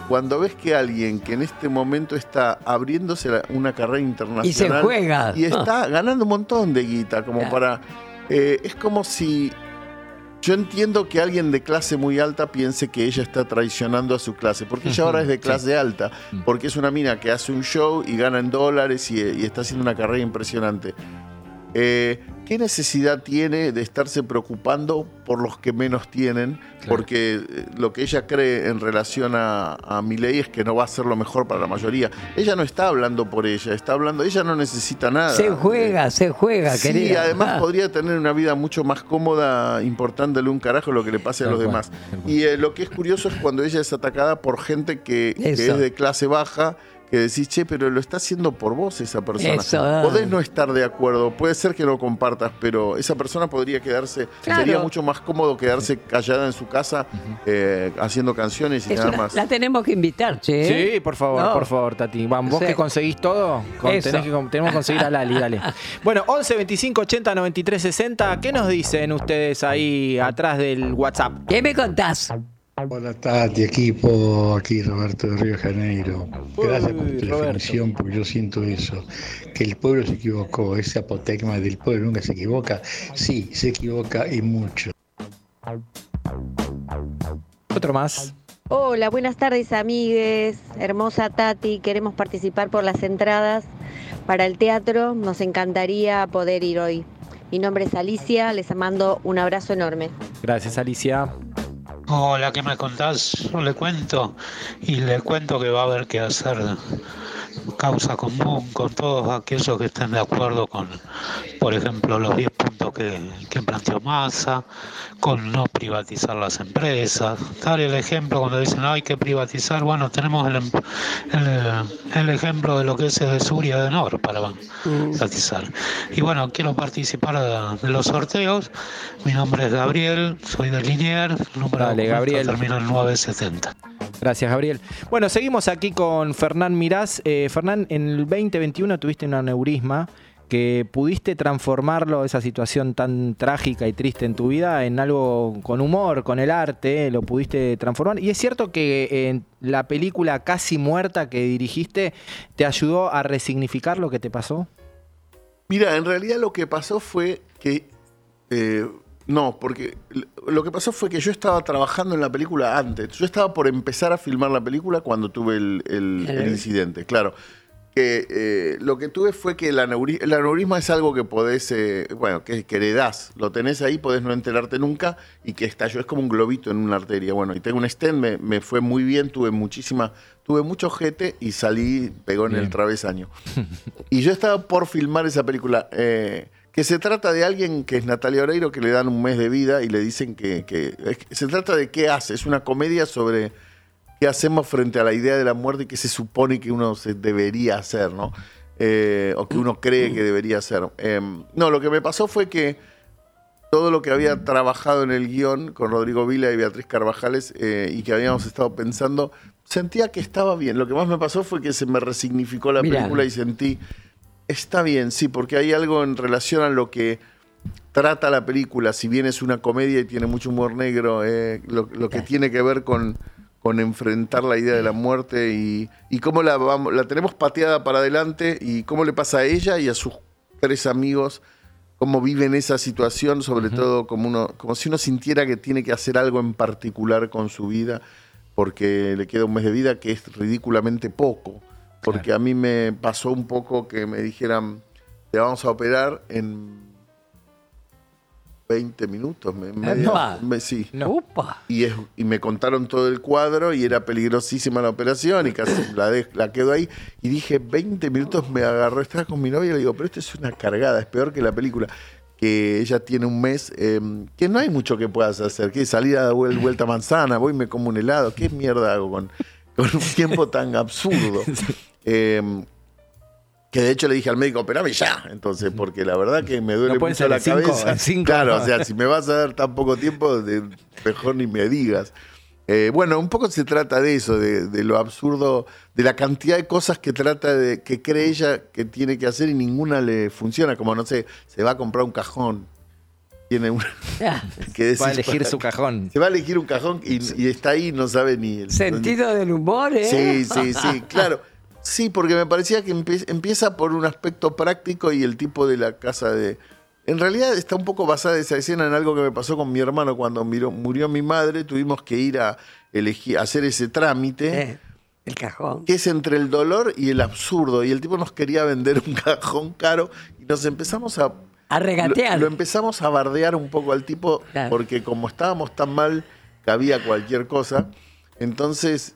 cuando ves que alguien que en este momento está abriéndose una carrera internacional juega. y está ganando un montón de guita, como Claro. para... eh, es como si yo entiendo que alguien de clase muy alta piense que ella está traicionando a su clase, porque ella ahora es de clase alta, porque es una mina que hace un show y gana en dólares y, y está haciendo una carrera impresionante. Eh, ¿Qué necesidad tiene de estarse preocupando por los que menos tienen? Porque eh, lo que ella cree en relación a, a Milei es que no va a ser lo mejor para la mayoría. Ella no está hablando por ella, está hablando, ella no necesita nada. se juega, se juega, Sí, querida. además Ah. podría tener una vida mucho más cómoda, importándole un carajo lo que le pase a los demás. Y eh, lo que es curioso es cuando ella es atacada por gente que, es de clase baja, que decís, che, pero lo está haciendo por vos esa persona. Eso. Podés no estar de acuerdo, puede ser que no compartas, pero esa persona podría quedarse, Claro. sería mucho más cómodo quedarse callada en su casa eh, haciendo canciones y Eso nada más. la tenemos que invitar, che. Sí, por favor, No. por favor, Tati. Van, vos Sí. que conseguís todo, con- Eso. tenés que, con- tenemos que conseguir a Lali, dale. Bueno, 11 25 80 93 60. ¿Qué nos dicen ustedes ahí atrás del WhatsApp? ¿Qué me contás? Hola Tati, equipo, aquí Roberto de Río de Janeiro. Gracias por tu definición, porque yo siento eso, que el pueblo se equivocó, ese apotegma del pueblo nunca se equivoca. Sí, se equivoca y mucho. Otro más. Hola, buenas tardes amigues. Hermosa Tati, queremos participar por las entradas para el teatro. Nos encantaría poder ir hoy. Mi nombre es Alicia, les mando un abrazo enorme. Gracias, Alicia. Hola, ¿qué me contás? Yo le cuento y le cuento que va a haber que hacer causa común con todos aquellos que estén de acuerdo con, por ejemplo, los 10 puntos que, que planteó Massa, con no privatizar las empresas. Dar el ejemplo cuando dicen "No, hay que privatizar, bueno, tenemos el, em- el, el ejemplo de lo que es de Sur y de Nor para privatizar. Y bueno, quiero participar de, los sorteos. Mi nombre es Gabriel, soy de Linier, el número Dale, Gabriel. termina en 970. Gracias, Gabriel. Bueno, seguimos aquí con Fernán Mirás. Eh, Fernán, en el 2021 tuviste un aneurisma que pudiste transformarlo, esa situación tan trágica y triste en tu vida, en algo con humor, con el arte, lo pudiste transformar. Y es cierto que en la película Casi Muerta que dirigiste te ayudó a resignificar lo que te pasó. Mira, en realidad lo que pasó fue que. eh, no, porque lo que pasó fue que yo estaba trabajando en la película antes. Yo estaba por empezar a filmar la película cuando tuve el, el- el incidente, claro. Que eh, lo que tuve fue que el, aneuri- el aneurisma es algo que podés, eh, bueno, que, que heredás. Lo tenés ahí, podés no enterarte nunca y que estalló. Es como un globito en una arteria. Bueno, y tengo un stent, me, me fue muy bien, tuve muchísima, tuve mucho jete y salí, pegó en Bien. el travesaño. Y yo estaba por filmar esa película, eh, que se trata de alguien que es Natalia Oreiro, que le dan un mes de vida y le dicen que, que- se trata de qué hace. Es una comedia sobre qué hacemos frente a la idea de la muerte y qué se supone que uno se debería hacer, ¿no? Eh, o que uno cree que debería hacer. Eh, no, lo que me pasó fue que todo lo que había trabajado en el guion con Rodrigo Vila y Beatriz Carvajales eh, y que habíamos estado pensando, sentía que estaba bien. Lo que más me pasó fue que se me resignificó la Mirá. película y sentí, está bien, sí, porque hay algo en relación a lo que trata la película, si bien es una comedia y tiene mucho humor negro, eh, lo, lo que tiene que ver con, con enfrentar la idea de la muerte y, y cómo la, vamos, la tenemos pateada para adelante y cómo le pasa a ella y a sus tres amigos, cómo viven esa situación, sobre todo como, uno, como si uno sintiera que tiene que hacer algo en particular con su vida, porque le queda un mes de vida que es ridículamente poco. Porque a mí me pasó un poco que me dijeran, te vamos a operar en 20 minutos. Me, me- sí. Upa. Y, es- y me contaron todo el cuadro y era peligrosísima la operación y casi la, de- la quedo ahí. Y dije, 20 minutos me agarró, estaba con mi novia y le digo, pero esto es una cargada, es peor que la película. Que ella tiene un mes, eh, que no hay mucho que puedas hacer, que salir a dar vuel- vuelta manzana, voy y me como un helado, ¿qué mierda hago con, con un tiempo tan absurdo? Eh, que de hecho le dije al médico, operame ya. Entonces, porque la verdad que me duele No mucho ser la cinco- cabeza. cinco claro, o sea, si me vas a dar tan poco tiempo, de- mejor ni me digas. Eh, bueno, un poco se trata de eso, de, de lo absurdo, de la cantidad de cosas que trata de, que cree ella que tiene que hacer y ninguna le funciona. Como no sé, se va a comprar un cajón. Tiene una. que decís, Va a elegir para- su cajón. Se va a elegir un cajón y, y está ahí, no sabe ni el. Sentido del humor, ¿eh? Sí, sí, sí, claro. Sí, porque me parecía que empie- empieza por un aspecto práctico y el tipo de la casa de... En realidad está un poco basada esa escena en algo que me pasó con mi hermano cuando murió mi madre. Tuvimos que ir a elegir, a hacer ese trámite. Eh, el cajón. Que es entre el dolor y el absurdo. Y el tipo nos quería vender un cajón caro y nos empezamos a... A regatear. Lo, lo empezamos a bardear un poco al tipo Claro. porque como estábamos tan mal, cabía cualquier cosa. Entonces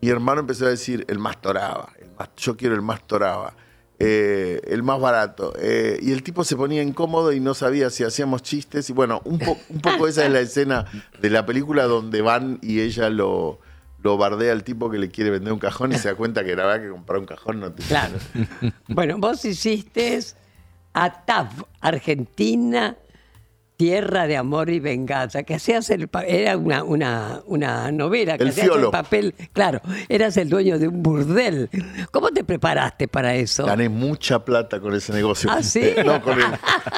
mi hermano empezó a decir, el más toraba, yo quiero el más toraba, eh, el más barato. eh, y el tipo se ponía incómodo y no sabía si hacíamos chistes. Y bueno, un, po- un poco esa es la escena de la película donde van y ella lo, lo bardea al tipo que le quiere vender un cajón y se da cuenta que la verdad que comprar un cajón no te... Claro. Bueno, vos hiciste ATAF, Argentina, Tierra de Amor y Venganza, que hacías el era una, una, una novela, que El hacías el papel, claro, eras el dueño de un burdel. ¿Cómo te preparaste para eso? Gané mucha plata con ese negocio. ¿Ah, sí? Eh, no, con el,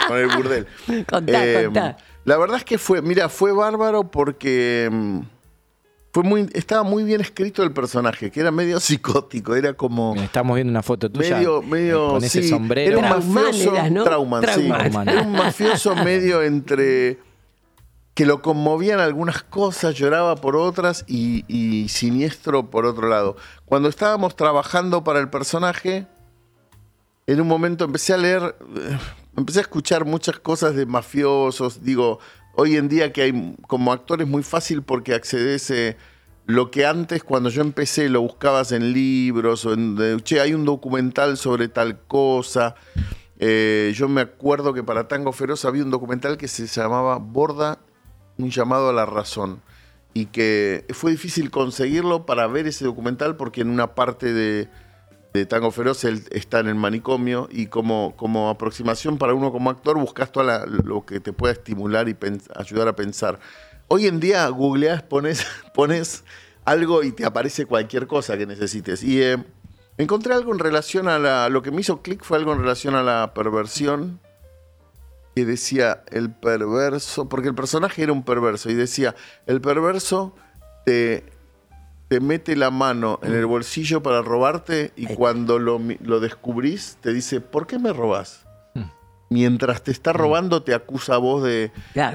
con el burdel. Contá, Eh, contá. La verdad es que fue, mira, fue bárbaro porque mm, fue muy, estaba muy bien escrito el personaje, que era medio psicótico, era como Estamos viendo una foto tuya. medio, medio, Con ese sí, sombrero. Era un mafioso, eras, ¿no? Trauman, sí. Era un mafioso medio entre que lo conmovían algunas cosas, lloraba por otras y, y siniestro por otro lado. Cuando estábamos trabajando para el personaje, en un momento empecé a leer, eh, empecé a escuchar muchas cosas de mafiosos. Digo, hoy en día que hay como actor es muy fácil porque accedes eh, lo que antes cuando yo empecé lo buscabas en libros o en, che, hay un documental sobre tal cosa. Eh, yo me acuerdo que para Tango Feroz había un documental que se llamaba Borda, un llamado a la razón. Y que fue difícil conseguirlo para ver ese documental porque en una parte de, de Tango Feroz él está en el manicomio y como, como aproximación para uno como actor buscas todo lo que te pueda estimular y ayudar a pensar. Hoy en día googleás, pones, pones algo y te aparece cualquier cosa que necesites. Y eh, encontré algo en relación a la... Lo que me hizo clic fue algo en relación a la perversión que decía el perverso, porque el personaje era un perverso y decía, el perverso te, te mete la mano en el bolsillo para robarte y cuando lo, lo descubrís te dice, ¿por qué me robás? Mientras te está robando te acusa a vos de...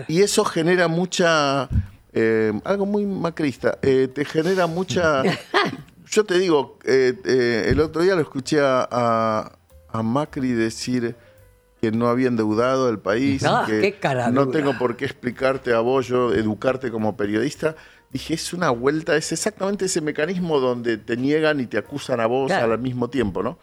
Y eso genera mucha... eh, algo muy macrista, eh, te genera mucha... Yo te digo, eh, el otro día lo escuché a, a- a Macri decir que no había endeudado el país, Ah, que qué no tengo por qué explicarte a vos, yo educarte como periodista. Dije, es una vuelta, es exactamente ese mecanismo donde te niegan y te acusan a vos Claro. al mismo tiempo, ¿no?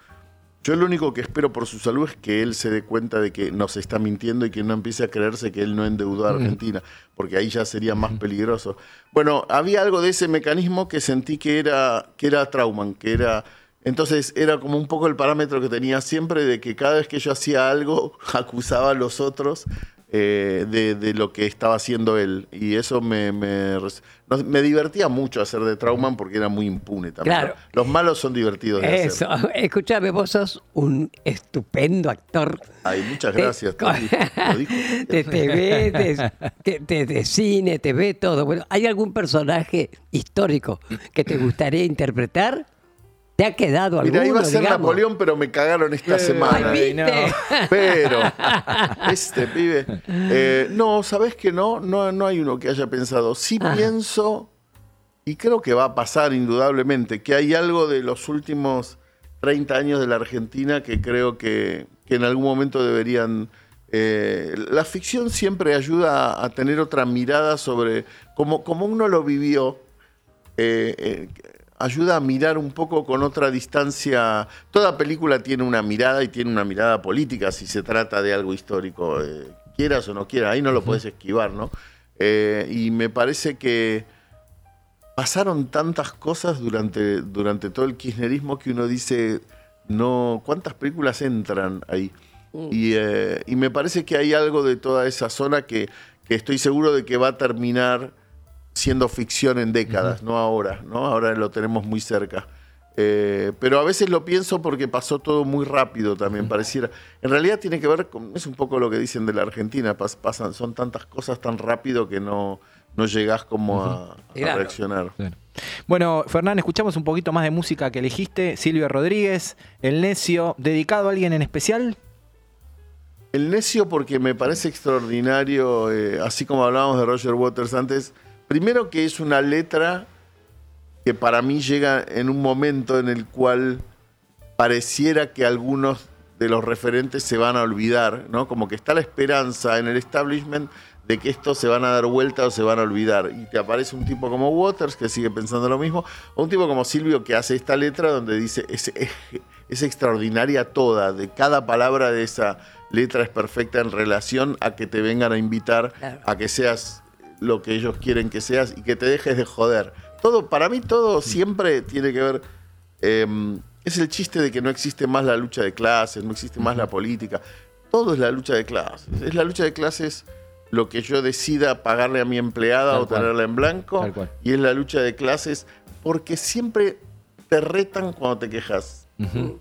Yo lo único que espero por su salud es que él se dé cuenta de que nos está mintiendo y que no empiece a creerse que él no endeudó a. Argentina, porque ahí ya sería más peligroso. Bueno, había algo de ese mecanismo que sentí que era, que era Trauman, que era... Entonces era como un poco el parámetro que tenía siempre de que cada vez que yo hacía algo acusaba a los otros eh, de, de lo que estaba haciendo él. Y eso me, me, divertía mucho hacer de Trauman porque era muy impune también. Claro. Los malos son divertidos de Eso, hacer. escúchame, vos sos un estupendo actor. Ay, muchas gracias. Dijo. de TV, de, de- de- de cine, TV, todo. Bueno, ¿hay algún personaje histórico que te gustaría interpretar? ¿Te ha quedado alguno, Mira, iba a ser digamos? Napoleón, pero me cagaron esta Eh, semana. ay, ¿viste? Pero, este pibe. eh, no, ¿sabes que no? no? No hay uno que haya pensado. Sí Ah. pienso, y creo que va a pasar indudablemente, que hay algo de los últimos 30 años de la Argentina que creo que, que en algún momento deberían... eh, la ficción siempre ayuda a, a tener otra mirada sobre cómo, cómo uno lo vivió. eh, eh, ayuda a mirar un poco con otra distancia. Toda película tiene una mirada y tiene una mirada política si se trata de algo histórico. eh, quieras o no quieras, ahí no lo puedes esquivar, ¿no? Eh, y me parece que pasaron tantas cosas durante, durante todo el kirchnerismo que uno dice, no, ¿cuántas películas entran ahí? Y, eh, y me parece que hay algo de toda esa zona que, que estoy seguro de que va a terminar siendo ficción en décadas, no ahora, ¿no? Ahora lo tenemos muy cerca. Eh, pero a veces lo pienso porque pasó todo muy rápido también, pareciera. En realidad tiene que ver con, es un poco lo que dicen de la Argentina, pas- pasan, son tantas cosas tan rápido que no, no llegás como a, a Claro. reaccionar. Bueno, Fernán, escuchamos un poquito más de música que elegiste. Silvio Rodríguez, El Necio, ¿dedicado a alguien en especial? El necio porque me parece extraordinario, eh, así como hablábamos de Roger Waters antes, primero que es una letra que para mí llega en un momento en el cual pareciera que algunos de los referentes se van a olvidar, ¿no? Como que está la esperanza en el establishment de que estos se van a dar vuelta o se van a olvidar. Y te aparece un tipo como Waters que sigue pensando lo mismo, o un tipo como Silvio que hace esta letra donde dice, es, es- es extraordinaria toda, de cada palabra de esa letra es perfecta en relación a que te vengan a invitar a que seas lo que ellos quieren que seas y que te dejes de joder. Todo, para mí todo siempre tiene que ver eh, es el chiste de que no existe más la lucha de clases, no existe más la política. Todo es la lucha de clases. Es la lucha de clases lo que yo decida pagarle a mi empleada Tal o cual. tenerla en blanco. Y es la lucha de clases porque siempre te retan cuando te quejas.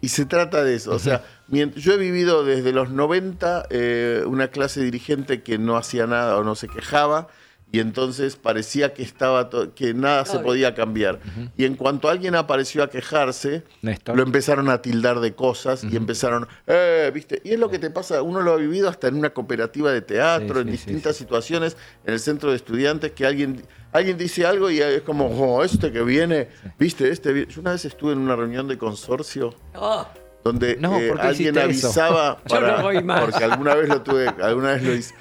Y se trata de eso. O sea, yo he vivido desde los 90 eh, una clase dirigente que no hacía nada o no se quejaba. Y entonces parecía que estaba que nada se podía cambiar. Y en cuanto alguien apareció a quejarse, Néstor. lo empezaron a tildar de cosas y empezaron, eh, ¿viste? Y es lo que te pasa, uno lo ha vivido hasta en una cooperativa de teatro, Sí, en sí, distintas situaciones, en el centro de estudiantes, que alguien, alguien dice algo y es como, oh, este que viene, ¿viste? Este viene". Yo una vez estuve en una reunión de consorcio donde No, eh, ¿por qué alguien avisaba Yo no para, voy más. porque alguna vez lo tuve, alguna vez lo hice.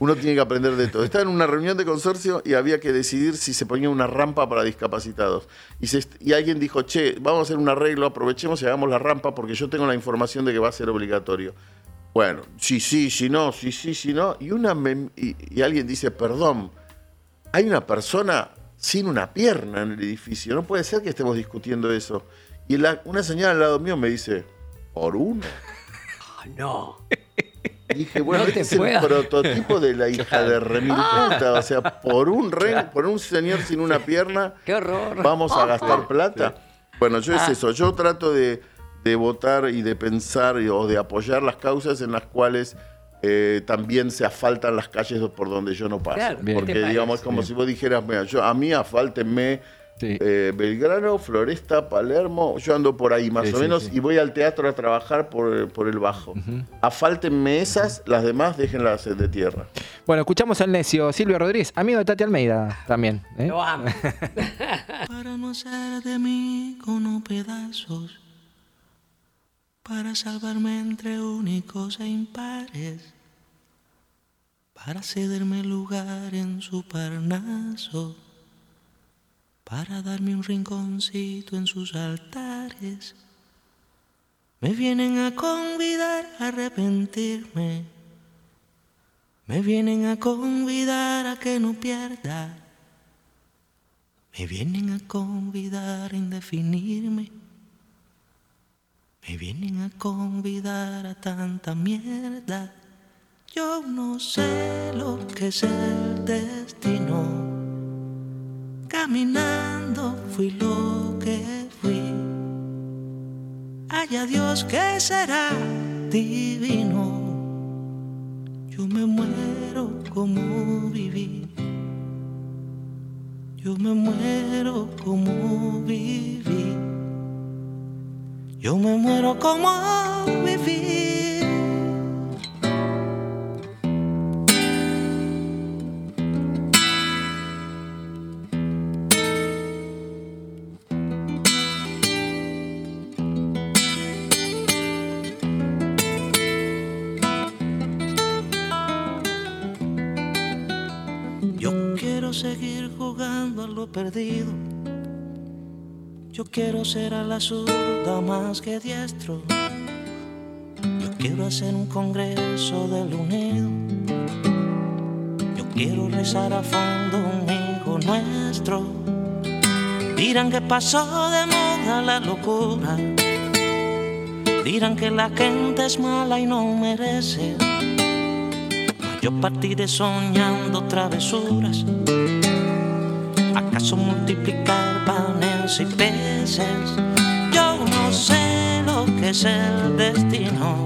Uno tiene que aprender de todo. Estaba en una reunión de consorcio y había que decidir si se ponía una rampa para discapacitados. Y, alguien dijo, che, vamos a hacer un arreglo, aprovechemos y hagamos la rampa porque yo tengo la información de que va a ser obligatorio. Bueno, sí, sí, sí, no, sí, sí, sí, no. Y, alguien dice, perdón, hay una persona sin una pierna en el edificio. No puede ser que estemos discutiendo eso. Y una señora al lado mío me dice, ¿por uno? no. Y dije, bueno, No este te es el puedas. prototipo de la hija de remil puta. O sea, por un re, por un señor sin una pierna, Qué horror. vamos a gastar plata. Bueno, yo es Ah. eso. Yo trato de, de votar y de pensar y- o de apoyar las causas en las cuales eh, también se asfaltan las calles por donde yo no paso. Claro. Porque, ¿qué te digamos, es como Bien. si vos dijeras, mira, yo, a mí asfáltenme eh, Belgrano, Floresta, Palermo. Yo ando por ahí más Sí, o sí, menos sí. y voy al teatro a trabajar por, por el bajo. Afáltenme esas, las demás déjenlas de tierra. Bueno, escuchamos al necio Silvio Rodríguez, amigo de Tati Almeida también. ¿eh? Lo amo. para no hacer de mí con pedazos, para salvarme entre únicos e impares, para cederme lugar en su parnaso, para darme un rinconcito en sus altares. Me vienen a convidar a arrepentirme, me vienen a convidar a que no pierda. Me vienen a convidar a indefinirme. Me vienen a convidar a tanta mierda. Yo no sé lo que es el destino. Caminando fui lo que fui. Haya Dios que será divino. Yo me muero como viví. Yo me muero como viví. Yo me muero como viví. Perdido. Yo quiero ser a la zurda más que diestro. Yo quiero hacer un congreso del unido. Yo quiero rezar a fondo un hijo nuestro. Dirán que pasó de moda la locura. Dirán que la gente es mala y no merece. Yo partiré soñando travesuras. ¿Acaso multiplicar panes y peces? Yo no sé lo que es el destino.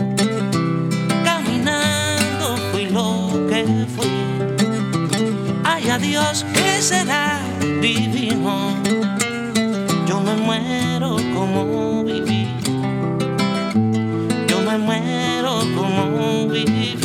Caminando fui lo que fui. Ay, adiós, que será divino. Yo me muero como viví. Yo me muero como viví.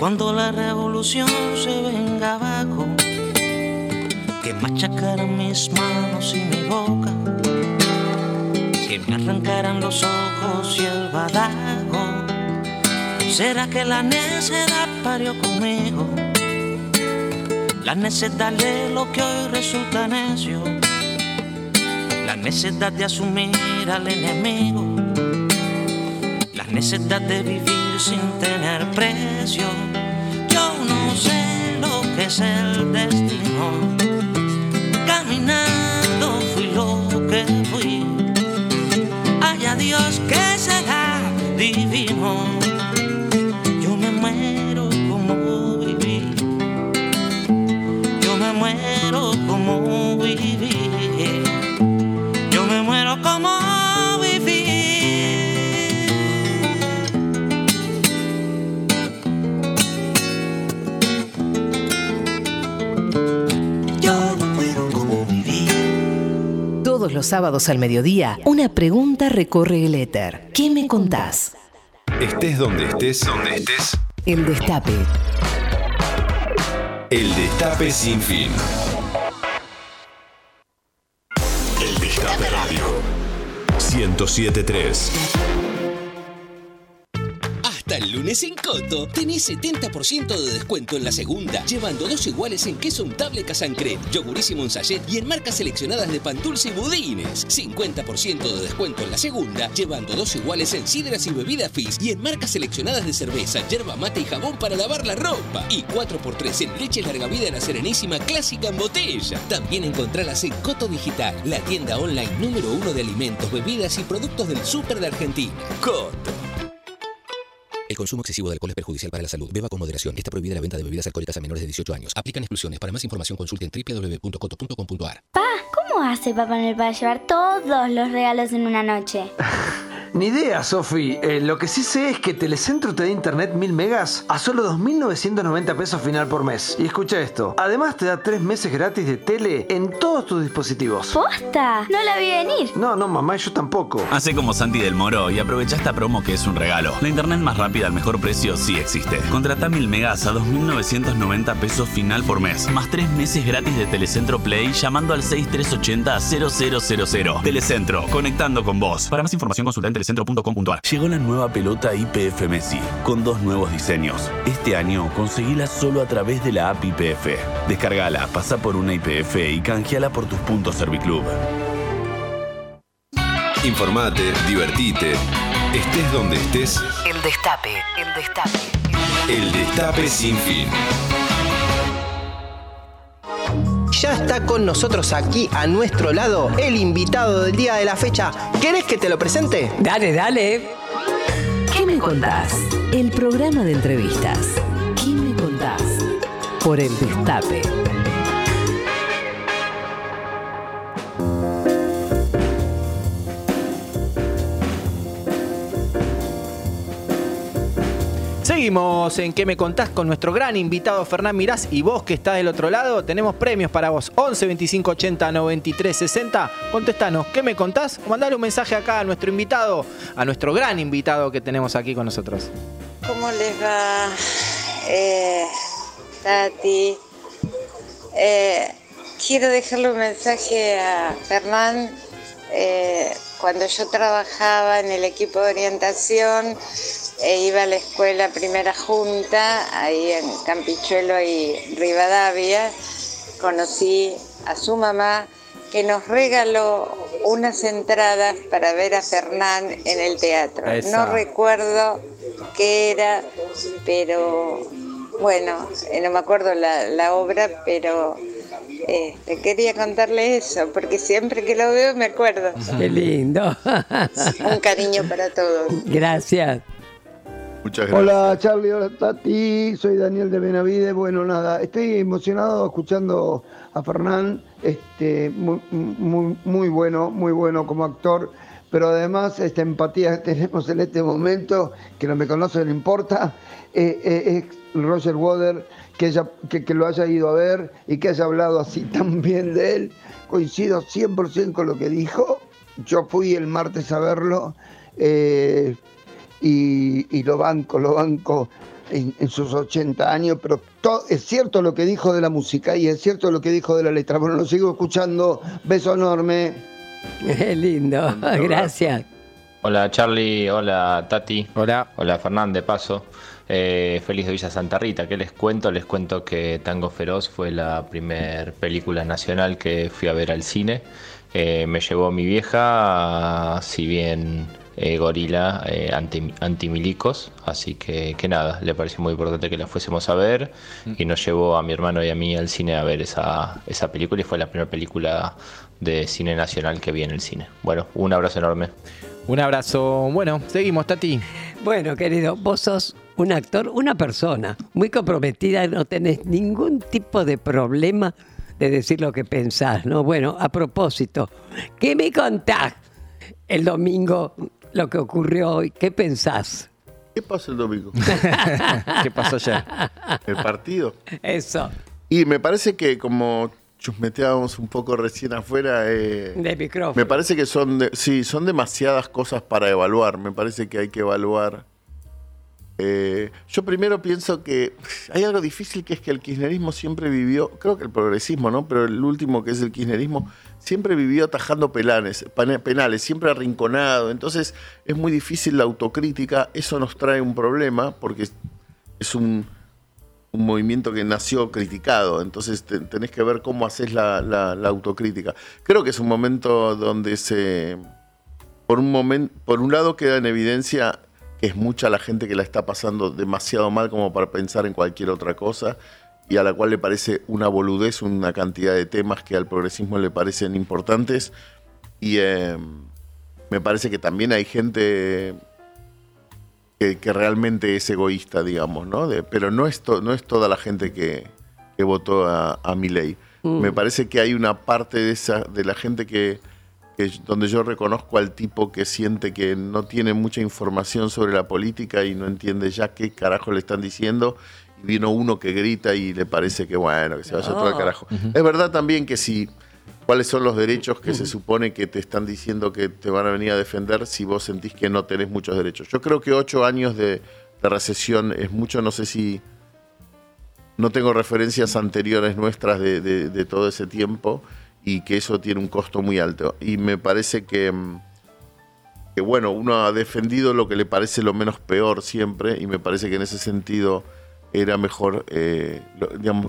Cuando la revolución se venga abajo. Que machacarán mis manos y mi boca, que me arrancarán los ojos y el badajo. ¿Será que la necedad parió conmigo? La necedad de lo que hoy resulta necio. La necedad de asumir al enemigo. La necedad de vivir sin tener precio. Yo no sé lo que es el destino. Todos los sábados al mediodía, una pregunta recorre el éter. ¿Qué me contás? Estés donde estés, donde estés. El Destape. El Destape sin fin. El Destape Radio. 1073. En Coto tenés 70% de descuento en la segunda, llevando dos iguales en queso untable Casancret, yogurísimo en sachet y en marcas seleccionadas de pan dulce y budines. 50% de descuento en la segunda, llevando dos iguales en sidras y bebidas Fizz y en marcas seleccionadas de cerveza, yerba mate y jabón para lavar la ropa. Y 4x3 en leche larga vida La Serenísima clásica en botella. También encontralas en Coto Digital, la tienda online número uno de alimentos, bebidas y productos del súper de Argentina. Coto. El consumo excesivo de alcohol es perjudicial para la salud. Beba con moderación. Está prohibida la venta de bebidas alcohólicas a menores de 18 años. Aplican exclusiones. Para más información consulte en www.coto.com.ar. Pa, ¿cómo hace Papá Noel para llevar todos los regalos en una noche? Ni idea, Sofi. Eh, lo que sí sé es que Telecentro te da internet 1000 megas a solo 2.990 pesos final por mes. Y escucha esto. Además te da 3 meses gratis de tele en todos tus dispositivos. ¡Posta! No la vi venir. No, no, mamá, yo tampoco. Hace como Santi del Moro y aprovecha esta promo que es un regalo. La internet más rápida al mejor precio sí existe. Contrata 1000 megas a 2.990 pesos final por mes, más 3 meses gratis de Telecentro Play llamando al 6380-0000. Telecentro, conectando con vos. Para más información consulta Llegó la nueva pelota IPF Messi, con dos nuevos diseños. Este año conseguila solo a través de la app IPF. Descargala, pasa por una IPF y canjeala por tus puntos Serviclub. Informate, divertite. Estés donde estés. El Destape. El Destape. El Destape sin fin. Ya está con nosotros aquí a nuestro lado el invitado del día de la fecha. ¿Querés que te lo presente? Dale, dale. ¿Qué me contás? El programa de entrevistas. ¿Qué me contás? Por el Destape. Seguimos en ¿Qué me contás? con nuestro gran invitado Fernán Mirás y vos que estás del otro lado, tenemos premios para vos 11 25 80 93 60. Contestanos, ¿qué me contás? O mandale un mensaje acá a nuestro invitado, a nuestro gran invitado que tenemos aquí con nosotros. ¿Cómo les va, eh, Tati? Eh, quiero dejarle un mensaje a Fernán. Eh, cuando yo trabajaba en el equipo de orientación, e iba a la escuela Primera Junta, ahí en Campichuelo y Rivadavia, conocí a su mamá que nos regaló unas entradas para ver a Fernán en el teatro. Esa. No recuerdo qué era, pero bueno, eh, no me acuerdo la, la obra, pero este, quería contarle eso, porque siempre que lo veo me acuerdo. Qué lindo. Un cariño para todos. Gracias. Hola Charlie, hola Tati, soy Daniel de Benavide. Bueno, nada, estoy emocionado escuchando a Fernán, este, muy, muy, bueno, muy bueno como actor, pero además esta empatía que tenemos en este momento, que no me conoce, no importa, eh, eh, es Roger Water, que, ella- lo haya ido a ver y que haya hablado así tan bien de él. Coincido 100% con lo que dijo. Yo fui el martes a verlo. eh, y, y lo banco, lo banco en, en sus 80 años, pero to- es cierto lo que dijo de la música y es cierto lo que dijo de la letra. Bueno, lo sigo escuchando, beso enorme. Qué lindo, gracias. Hola Charlie, hola Tati. Hola. Hola Fernán, de paso. Eh, feliz de Villa Santa Rita. ¿Qué les cuento? Les cuento que Tango Feroz fue la primer película nacional que fui a ver al cine. Eh, me llevó mi vieja, si bien eh, gorila, eh, anti, antimilicos. Así que, que nada, le pareció muy importante que la fuésemos a ver. Y nos llevó a mi hermano y a mí al cine a ver esa, esa película. Y fue la primera película de cine nacional que vi en el cine. Bueno, un abrazo enorme. Un abrazo. Bueno, seguimos, Tati. Bueno, querido, vos sos un actor, una persona muy comprometida, no tenés ningún tipo de problema de decir lo que pensás, ¿no? Bueno, a propósito, ¿qué me contás el domingo lo que ocurrió hoy? ¿Qué pensás? ¿Qué pasó el domingo? ¿Qué pasó ayer? El partido. Eso. Y me parece que como chusmeteábamos un poco recién afuera, eh, De micrófono. me parece que son, de- sí, son demasiadas cosas para evaluar. Me parece que hay que evaluar. Eh, yo primero pienso que hay algo difícil que es que el kirchnerismo siempre vivió, creo que el progresismo, ¿no? Pero el último que es el kirchnerismo, siempre vivió atajando pane- penales, siempre arrinconado. Entonces es muy difícil la autocrítica. Eso nos trae un problema porque es- un, movimiento que nació criticado, entonces te- tenés que ver cómo haces la, la- autocrítica. Creo que es un momento donde se, por un momento, por un lado queda en evidencia es mucha la gente que la está pasando demasiado mal como para pensar en cualquier otra cosa y a la cual le parece una boludez una cantidad de temas que al progresismo le parecen importantes y eh, me parece que también hay gente que, que realmente es egoísta, digamos, ¿no? De- pero no es, to- no es toda la gente que, que votó a, a Milei. Mm. Me parece que hay una parte de esa de la gente que, que- donde yo reconozco al tipo que siente que no tiene mucha información sobre la política y no entiende ya qué carajo le están diciendo. Y vino uno que grita y le parece que bueno, que se vaya todo al No. carajo. Es verdad también que si cuáles son los derechos que se supone que te están diciendo que te van a venir a defender si vos sentís que no tenés muchos derechos. Yo creo que ocho años de, de recesión es mucho, no sé si no tengo referencias anteriores nuestras de, de- de todo ese tiempo y que eso tiene un costo muy alto. Y me parece que, mm, que, bueno, uno ha defendido lo que le parece lo menos peor siempre y me parece que en ese sentido era mejor, eh,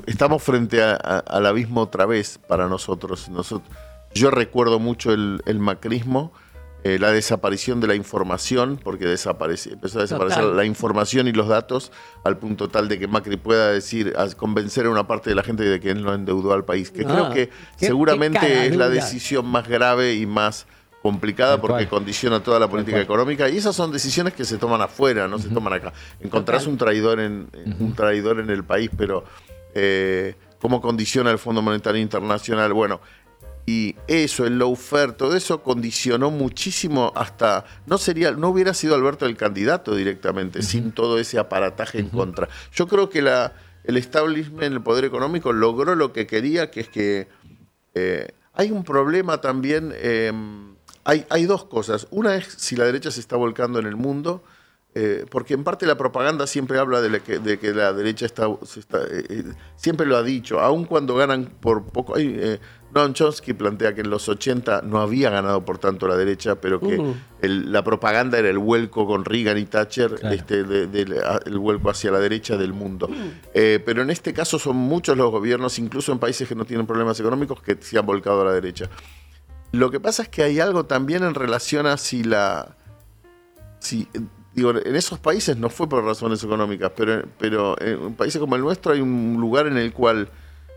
estamos frente a- al abismo otra vez para nosotros. Nosotros yo recuerdo mucho el macrismo, eh, la desaparición de la información, porque desaparece, empezó a desaparecer Total. la información y los datos al punto tal de que Macri pueda decir, a convencer a una parte de la gente de que él no endeudó al país, que Ah, creo que qué- seguramente qué es la decisión más grave y más complicada Tal porque cual. condiciona toda la política económica y esas son decisiones que se toman afuera, no se toman acá. Encontrás un traidor en en- un traidor en el país, pero eh, cómo condiciona el Fondo Monetario Internacional, bueno, y eso, el lawfare, todo eso condicionó muchísimo hasta no sería, no hubiera sido Alberto el candidato directamente, sin todo ese aparataje en contra. Yo creo que la, el establishment, el poder económico, logró lo que quería, que es que eh, hay un problema también. eh, hay, hay dos cosas. Una es si la derecha se está volcando en el mundo, eh, porque en parte la propaganda siempre habla de, la que, de que la derecha está, se está, eh, siempre lo ha dicho, aun cuando ganan por poco. Hay, Noam Chomsky plantea que en los 80 no había ganado por tanto la derecha, pero que Uh. el- la propaganda era el vuelco con Reagan y Thatcher, este, de- de- a- el vuelco hacia la derecha del mundo. Eh, pero en este caso son muchos los gobiernos, incluso en países que no tienen problemas económicos, que se han volcado a la derecha. Lo que pasa es que hay algo también en relación a si la. Si, digo, en esos países no fue por razones económicas, pero, pero en países como el nuestro hay un lugar en el cual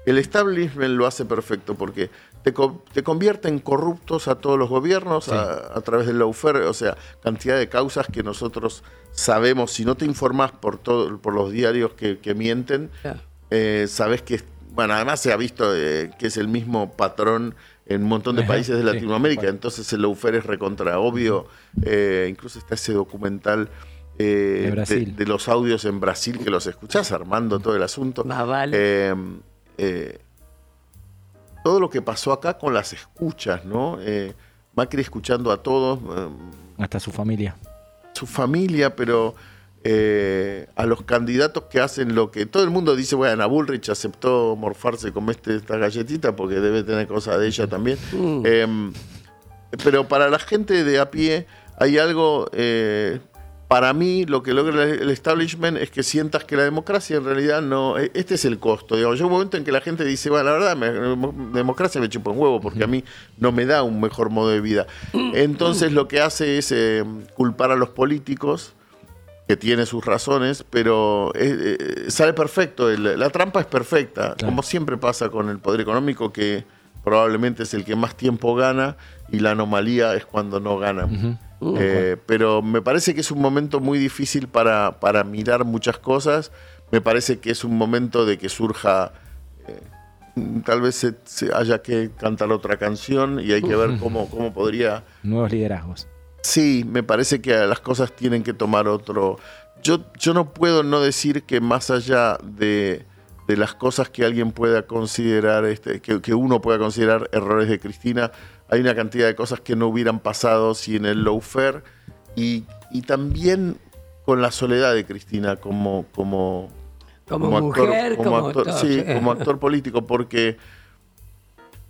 el establishment lo hace perfecto, porque te, co- te convierte en corruptos a todos los gobiernos a, a través del lawfare, o sea, cantidad de causas que nosotros sabemos, si no te informás por, todo, por los diarios que, que mienten, eh, sabes que, bueno, además se ha visto eh, que es el mismo patrón en un montón de países de Latinoamérica, entonces el lawfare es recontra obvio, eh, incluso está ese documental eh, De de los audios en Brasil que los escuchás armando todo el asunto. Eh, eh, todo lo que pasó acá con las escuchas, ¿no? Eh, Macri escuchando a todos, eh, Hasta su familia. su familia, pero eh, a los candidatos que hacen lo que todo el mundo dice, bueno, Bullrich aceptó morfarse con este, esta galletita porque debe tener cosas de ella también. Eh, pero para la gente de a pie hay algo, eh, para mí lo que logra el establishment es que sientas que la democracia en realidad no, eh, este es el costo. Digamos, llega un momento en que la gente dice, bueno, la verdad, me- democracia me chupa un huevo porque a mí no me da un mejor modo de vida. Entonces lo que hace es eh, culpar a los políticos que tiene sus razones, pero eh, eh, sale perfecto. el- la trampa es perfecta, como siempre pasa con el poder económico, que probablemente es el que más tiempo gana y la anomalía es cuando no gana. Eh, pero me parece que es un momento muy difícil para, para mirar muchas cosas. Me parece que es un momento de que surja, eh, tal vez se, se haya que cantar otra canción y hay que ver cómo, cómo podría Nuevos liderazgos. Sí, me parece que las cosas tienen que tomar otro. Yo, yo no puedo no decir que más allá de, de las cosas que alguien pueda considerar, este, que, que uno pueda considerar errores de Cristina, hay una cantidad de cosas que no hubieran pasado sin el lawfare y, y también con la soledad de Cristina como, como, Como mujer, como actor, sí. como actor político, porque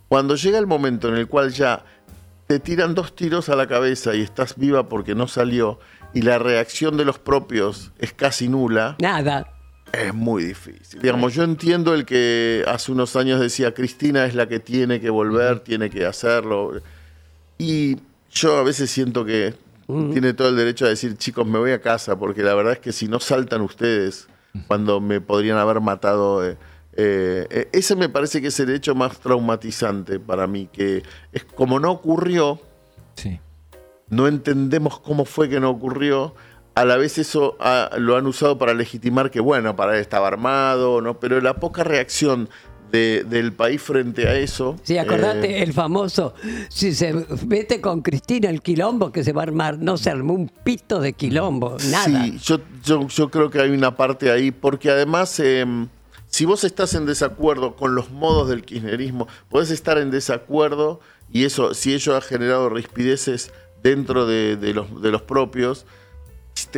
cuando llega el momento en el cual ya te tiran dos tiros a la cabeza y estás viva porque no salió y la reacción de los propios es casi nula. Nada. Es muy difícil. Digamos, yo entiendo el que hace unos años decía Cristina es la que tiene que volver, tiene que hacerlo. Y yo a veces siento que tiene todo el derecho a decir, chicos, me voy a casa, porque la verdad es que si no saltan ustedes cuando me podrían haber matado. eh, eh, eh, ese me parece que es el hecho más traumatizante para mí, que es como no ocurrió, no entendemos cómo fue que no ocurrió. A la vez eso ah, lo han usado para legitimar que, bueno, para él estaba armado, ¿no? pero la poca reacción de- del país frente a eso. Sí, acordate eh, el famoso, si se mete con Cristina el quilombo que se va a armar, no se armó un pito de quilombo, nada. Sí, yo, yo, yo creo que hay una parte ahí, porque además, eh, si vos estás en desacuerdo con los modos del kirchnerismo, podés estar en desacuerdo y eso, si ello ha generado rispideces dentro de, de los, de los propios,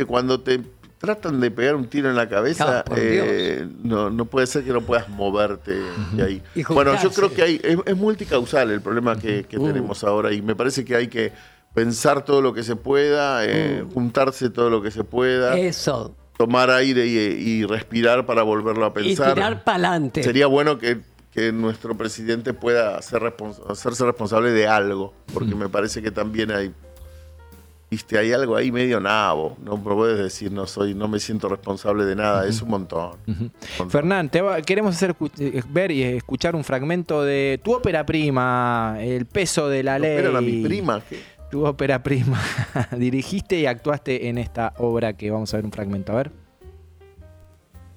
cuando te tratan de pegar un tiro en la cabeza, Ah, eh, no, no puede ser que no puedas moverte de ahí. Y Bueno, yo creo que hay, es, es multicausal el problema que, que Uh. tenemos ahora y me parece que hay que pensar todo lo que se pueda, eh, juntarse todo lo que se pueda. Eso. Tomar aire y, y respirar para volverlo a Y pensar. tirar para adelante. Sería bueno que, que nuestro presidente pueda ser respons- hacerse responsable de algo, porque me parece que también hay, viste, hay algo ahí medio nabo. No puedes decir no soy, no me siento responsable de nada, es un montón. Fernán, te va- queremos hacer eh, ver y escuchar un fragmento de tu ópera prima, El peso de la ley. Pero a mi prima, ¿qué? tu ópera prima. Dirigiste y actuaste en esta obra que vamos a ver un fragmento. A ver.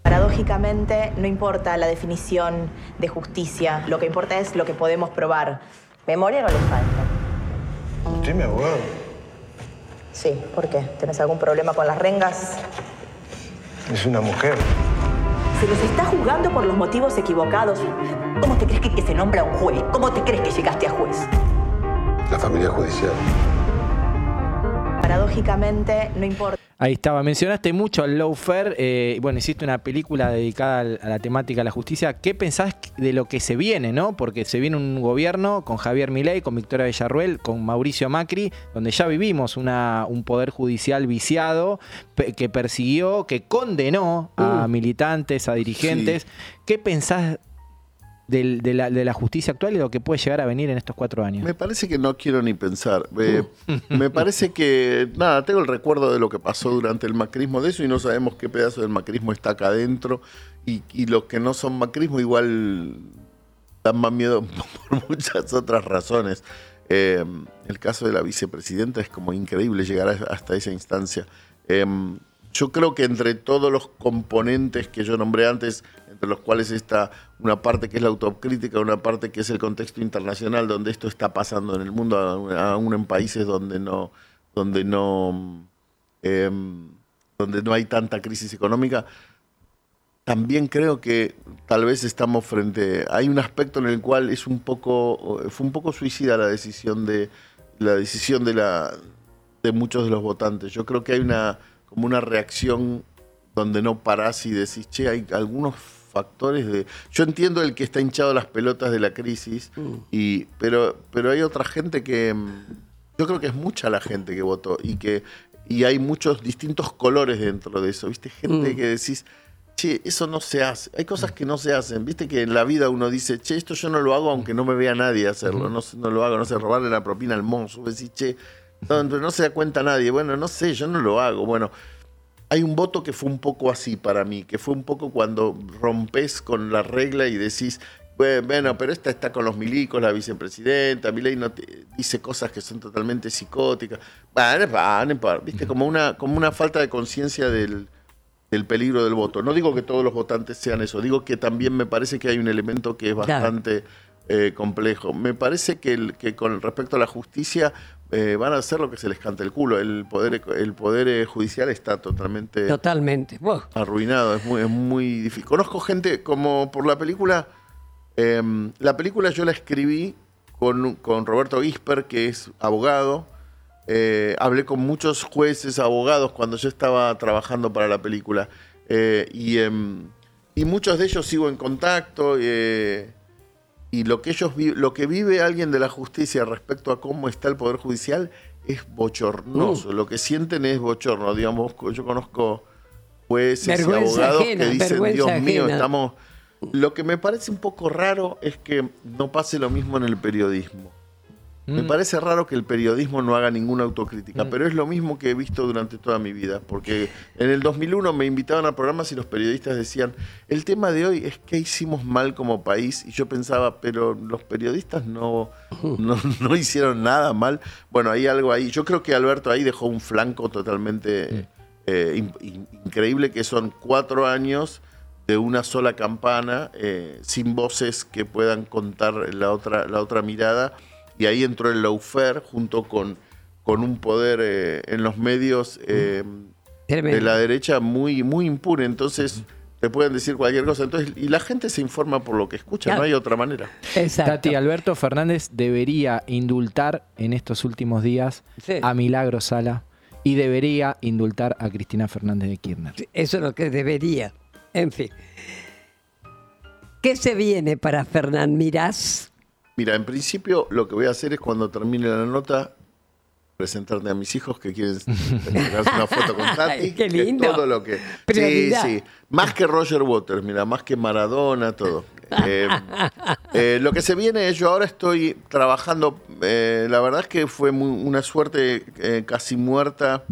Paradójicamente, no importa la definición de justicia, lo que importa es lo que podemos probar. Memoria no le falta. ¿Usted es mi abogado? Sí, ¿por qué? ¿Tenés algún problema con las rengas? Es una mujer. Se los está juzgando por los motivos equivocados. ¿Cómo te crees que, que se nombra un juez? ¿Cómo te crees que llegaste a juez? La familia judicial. Paradójicamente, no importa. Ahí estaba. Mencionaste mucho al lawfare. Eh, bueno, hiciste una película dedicada a la temática de la justicia. ¿Qué pensás de lo que se viene, no? Porque se viene un gobierno con Javier Milei, con Victoria Villarruel, con Mauricio Macri, donde ya vivimos una, un poder judicial viciado que persiguió, que condenó a militantes, a dirigentes. ¿Qué pensás del- de, la, de la justicia actual y lo que puede llegar a venir en estos cuatro años? Me parece que no quiero ni pensar. Eh, me parece que, nada, tengo el recuerdo de lo que pasó durante el macrismo de eso y no sabemos qué pedazo del macrismo está acá adentro. Y, y los que no son macrismo igual dan más miedo por muchas otras razones. Eh, el caso de la vicepresidenta es como increíble llegar a- hasta esa instancia. Eh, yo creo que entre todos los componentes que yo nombré antes, entre los cuales está una parte que es la autocrítica, una parte que es el contexto internacional, donde esto está pasando en el mundo, aún- en países donde no, donde no, eh, donde no hay tanta crisis económica, también creo que tal vez estamos frente. Hay un aspecto en el cual es un poco. fue un poco suicida la decisión de. la decisión de la. de muchos de los votantes. Yo creo que hay una. como una reacción donde no parás y decís, che, hay algunos factores de. Yo entiendo el que está hinchado las pelotas de la crisis, y, pero, pero hay otra gente que. mm, Yo creo que es mucha la gente que votó y que. Y hay muchos distintos colores dentro de eso, ¿viste? Gente Mm. que decís, che, eso no se hace. Hay cosas que no se hacen. Viste que en la vida uno dice, che, esto yo no lo hago aunque no me vea nadie hacerlo. No, sé, no lo hago, no sé, robarle la propina al. Vos decís, che, no, no se da cuenta nadie. Bueno, no sé, yo no lo hago. Bueno, hay un voto que fue un poco así para mí, que fue un poco cuando rompes con la regla y decís, "Bue- bueno, pero esta está con los milicos, la vicepresidenta, Milei no te- dice cosas que son totalmente psicóticas. Bueno, va, no importa, viste, como una, como una falta de conciencia del, del peligro del voto. No digo que todos los votantes sean eso, digo que también me parece que hay un elemento que es Claro. bastante eh, complejo. Me parece que, el- que con respecto a la justicia eh, van a hacer lo que se les canta el culo. El poder, el poder eh, judicial está totalmente Totalmente. Arruinado, es muy, es muy difícil. Conozco gente como por la película, eh, la película yo la escribí con, con Roberto Gisper, que es abogado. Eh, hablé con muchos jueces, abogados cuando yo estaba trabajando para la película. Y, em, y muchos de ellos sigo en contacto. eh, y lo que ellos lo que vive alguien de la justicia respecto a cómo está el poder judicial es bochornoso. Lo que sienten es bochorno. Digamos, yo conozco jueces y abogados ajena, que dicen, Dios mío, ajena". estamos. Lo que me parece un poco raro es que no pase lo mismo en el periodismo. Me Mm. parece raro que el periodismo no haga ninguna autocrítica, pero es lo mismo que he visto durante toda mi vida, porque en el 2001 me invitaban a programas y los periodistas decían, el tema de hoy es qué hicimos mal como país, y yo pensaba, pero los periodistas no, no, no hicieron nada mal. Bueno, hay algo ahí. Yo creo que Alberto ahí dejó un flanco totalmente eh, in- in- increíble, que son cuatro años de una sola campana, eh, sin voces que puedan contar la otra, la otra mirada. Y ahí entró el lawfare junto con, con un poder eh, en los medios eh, de la derecha muy, muy impune. Entonces te pueden decir cualquier cosa. Entonces, y la gente se informa por lo que escucha, no hay otra manera. Tati, Alberto Fernández debería indultar en estos últimos días Sí. a Milagro Sala y debería indultar a Cristina Fernández de Kirchner. Eso es lo que debería. En fin. ¿Qué se viene para Fernán Mirás? Mira, en principio lo que voy a hacer es cuando termine la nota presentarte a mis hijos que quieren sacarse una foto con Tati. Qué que lindo. todo lo que. Sí, Prioridad. sí. Más que Roger Waters, mira, más que Maradona, todo. Eh, eh, lo que se viene es, yo ahora estoy trabajando, eh, la verdad es que fue muy- una suerte casi muerta.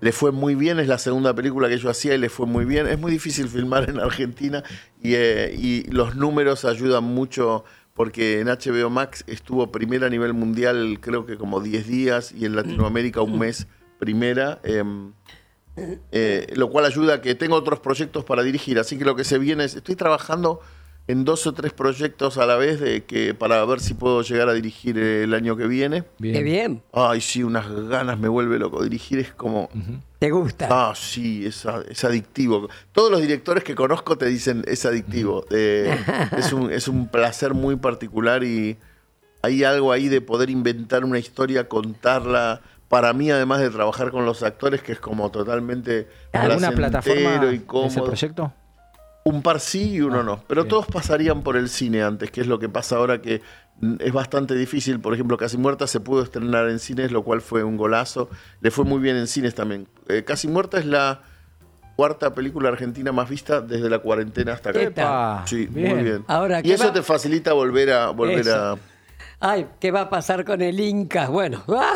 Le fue muy bien, es la segunda película que yo hacía y le fue muy bien. Es muy difícil filmar en Argentina y, y los números ayudan mucho porque en HBO Max estuvo primera a nivel mundial creo que como 10 días y en Latinoamérica un mes primera. em, eh, lo cual ayuda a que tengo otros proyectos para dirigir. Así que lo que se viene es, estoy trabajando en dos o tres proyectos a la vez de que para ver si puedo llegar a dirigir el año que viene. Qué bien. Ay, sí, unas ganas me vuelve loco. Dirigir es como... ¿Te gusta? Ah, sí, es, es adictivo. Todos los directores que conozco te dicen es adictivo. Eh, es, un, es un placer muy particular y hay algo ahí de poder inventar una historia, contarla. Para mí, además de trabajar con los actores, que es como totalmente ¿Alguna plataforma y ese cómodo. proyecto? Un par sí y uno no. Pero todos pasarían por el cine antes, que es lo que pasa ahora que mm, es bastante difícil. Por ejemplo, Casi Muerta se pudo estrenar en cines, lo cual fue un golazo. Le fue muy bien en cines también. Eh, Casi Muerta es la cuarta película argentina más vista desde la cuarentena hasta acá. Epa, Sí, bien. muy bien. Ahora, y ¿qué eso va- te facilita volver a volver Eso. a Ay, ¿qué va a pasar con el Inca? Bueno, ¡ah!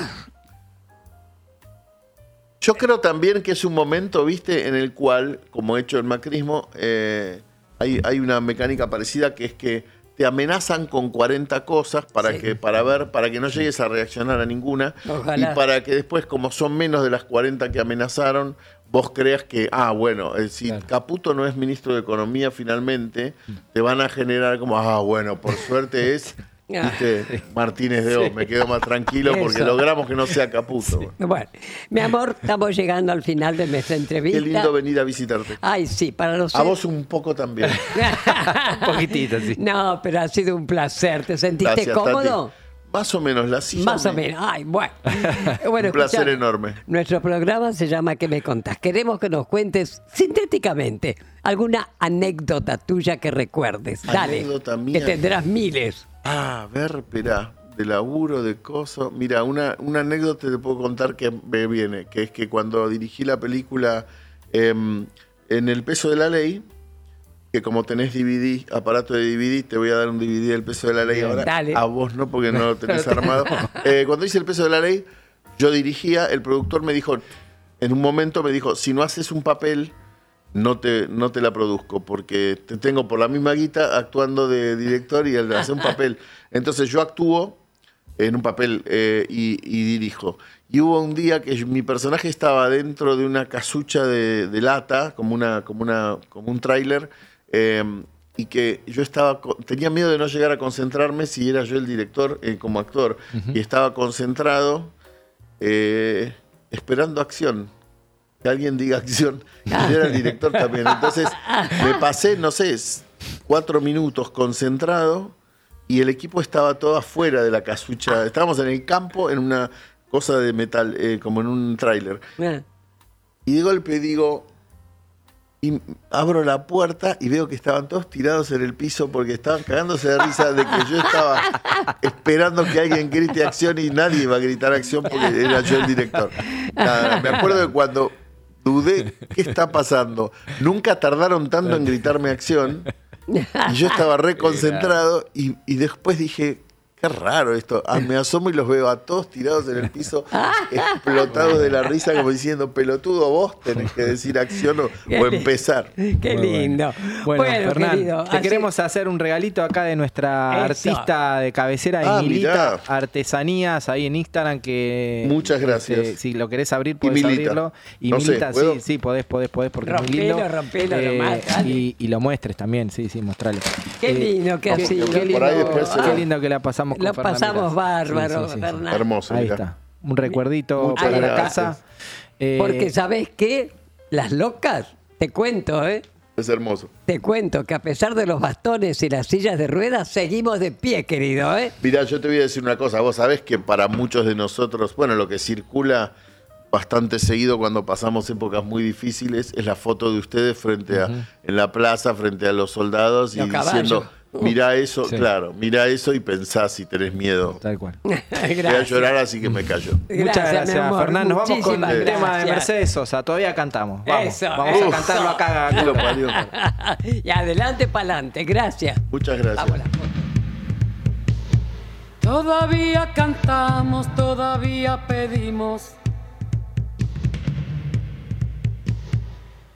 Yo creo también que es un momento, viste, en el cual, como he hecho el macrismo, eh, hay, hay una mecánica parecida que es que te amenazan con 40 cosas para Sí. que para ver, para que no llegues a reaccionar a ninguna Ojalá. y para que después, como son menos de las 40 que amenazaron, vos creas que, ah, bueno, eh, si Caputo no es ministro de Economía finalmente, te van a generar como, ah, bueno, por suerte es viste, Martínez de O, me quedo más tranquilo porque Eso. logramos que no sea Caputo. Bueno, mi amor, estamos llegando al final de nuestra entrevista. Qué lindo venir a visitarte. Ay, sí, para los A vos un poco también. un poquitito, sí. No, pero ha sido un placer. ¿Te sentiste Gracias, cómodo? Tati. Más o menos, la silla. Más o me- menos. Ay, bueno. bueno un placer escuchá, enorme. Nuestro programa se llama ¿Qué me contás? Queremos que nos cuentes sintéticamente alguna anécdota tuya que recuerdes. Dale. Anécdota mía. Que tendrás miles. Ah, a ver, espera. De laburo, de coso. Mira, una, una anécdota te puedo contar que me viene, que es que cuando dirigí la película em, En el peso de la ley, que como tenés DVD, aparato de DVD, te voy a dar un DVD del peso de la ley Bien, ahora. dale. A vos no, porque no lo tenés armado. Eh, cuando hice el peso de la ley, yo dirigía, el productor me dijo, en un momento me dijo, si no haces un papel, no te, no te la produzco, porque te tengo por la misma guita actuando de director y hacer un papel. Entonces yo actúo en un papel eh, y, y dirijo. Y hubo un día que mi personaje estaba dentro de una casucha de, de lata, como, una, como, una, como un tráiler, eh, y que yo estaba tenía miedo de no llegar a concentrarme si era yo el director eh, como actor. Y estaba concentrado eh, esperando acción. Que alguien diga acción. Y yo era el director también. Entonces me pasé, no sé, cuatro minutos concentrado y el equipo estaba todo afuera de la casucha. Estábamos en el campo en una cosa de metal, eh, como en un tráiler. Y de golpe digo, y abro la puerta y veo que estaban todos tirados en el piso porque estaban cagándose de risa de que yo estaba esperando que alguien grite acción y nadie iba a gritar acción porque era yo el director. Nada, me acuerdo de cuando dudé, ¿qué está pasando? Nunca tardaron tanto en gritarme acción y yo estaba reconcentrado y, y después dije, qué raro esto. Ah, me asomo y los veo a todos tirados en el piso, explotados de la risa, como diciendo, pelotudo, vos tenés que decir acción o, empezar. Qué Muy lindo. Bueno, Bueno, Fernán, querido, te así- queremos hacer un regalito acá de nuestra Eso. artista de cabecera, Ah, Emilita mirá. Artesanías, ahí en Instagram que... Muchas gracias. este, si lo querés abrir, podés Emilita. abrirlo. Y No sé, Milita, sí, sí, podés, podés, podés, porque es muy Rompelo, lindo. rompelo nomás, dale. y, y lo muestres también, sí, sí, mostralo. Qué Eh, lindo que ha qué- sido. Qué lindo, qué lindo que la pasamos con Lo Fernán pasamos Mirás. bárbaro, Sí, sí, sí, sí. Fernán. Hermoso, Ahí está. Un recuerdito Muchas para la gracias. casa. Eh, Porque ¿sabés qué? Las locas, te cuento, ¿eh? Es hermoso. Te cuento que a pesar de los bastones y las sillas de ruedas, seguimos de pie, querido, ¿eh? Mirá, yo te voy a decir una cosa. Vos sabés que para muchos de nosotros, bueno, lo que circula bastante seguido cuando pasamos épocas muy difíciles es la foto de ustedes frente a, en la plaza, frente a los soldados y Los diciendo, mirá eso, Sí. claro, mirá eso y pensás si tenés miedo. Tal cual. Voy a Gracias. llorar, así que me callo. Muchas gracias. Fernán. Nos vamos con el tema de gracias. Mercedes Sosa. Todavía cantamos. Vamos, Eso, vamos eso. a cantarlo acá. ¿Quién lo parió? y adelante para adelante, gracias. Muchas gracias. Vámonos. Todavía cantamos, todavía pedimos.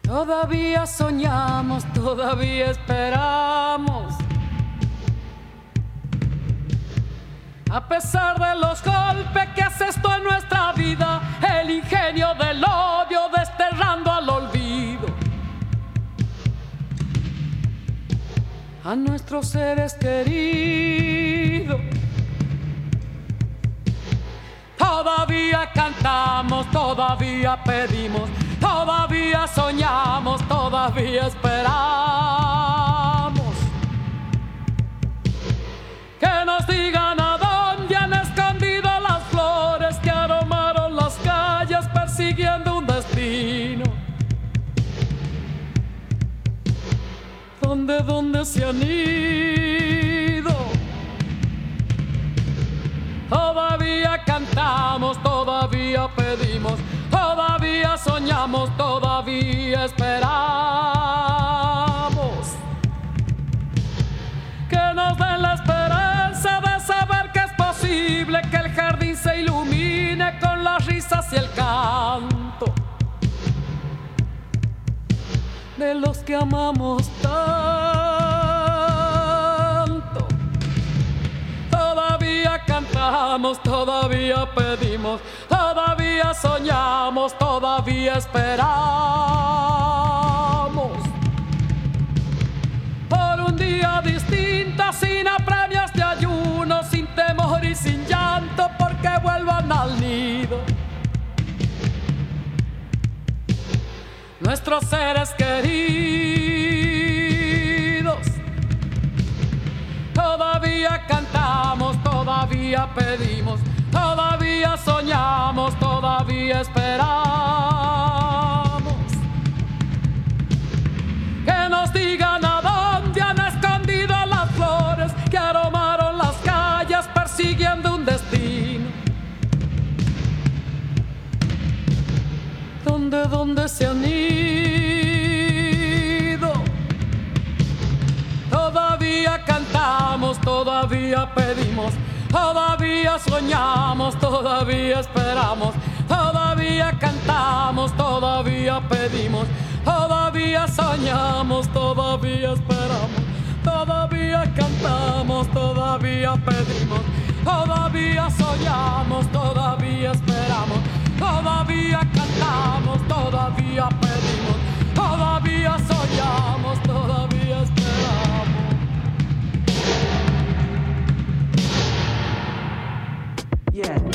Todavía soñamos, todavía esperamos. A pesar de los golpes que hace esto en nuestra vida, el ingenio del odio desterrando al olvido. A nuestros seres queridos. Todavía cantamos, todavía pedimos, todavía soñamos, todavía esperamos. Que nos digan ¿Dónde, dónde se han ido? Todavía cantamos, todavía pedimos, todavía soñamos, todavía esperamos. Que nos den la esperanza de saber que es posible que el jardín se ilumine con las risas y el canto de los que amamos tanto. Todavía cantamos, todavía pedimos, todavía soñamos, todavía esperamos. Nuestros seres queridos. Todavía cantamos, todavía pedimos, todavía soñamos, todavía esperamos. Que nos digan a dónde han escondido las flores que aromaron las calles persiguiendo un destino. ¿Dónde, dónde se han ido? Todavía pedimos, todavía soñamos, todavía esperamos, todavía cantamos, todavía pedimos, todavía soñamos, todavía esperamos, todavía cantamos, todavía pedimos, todavía soñamos, todavía esperamos, todavía cantamos, todavía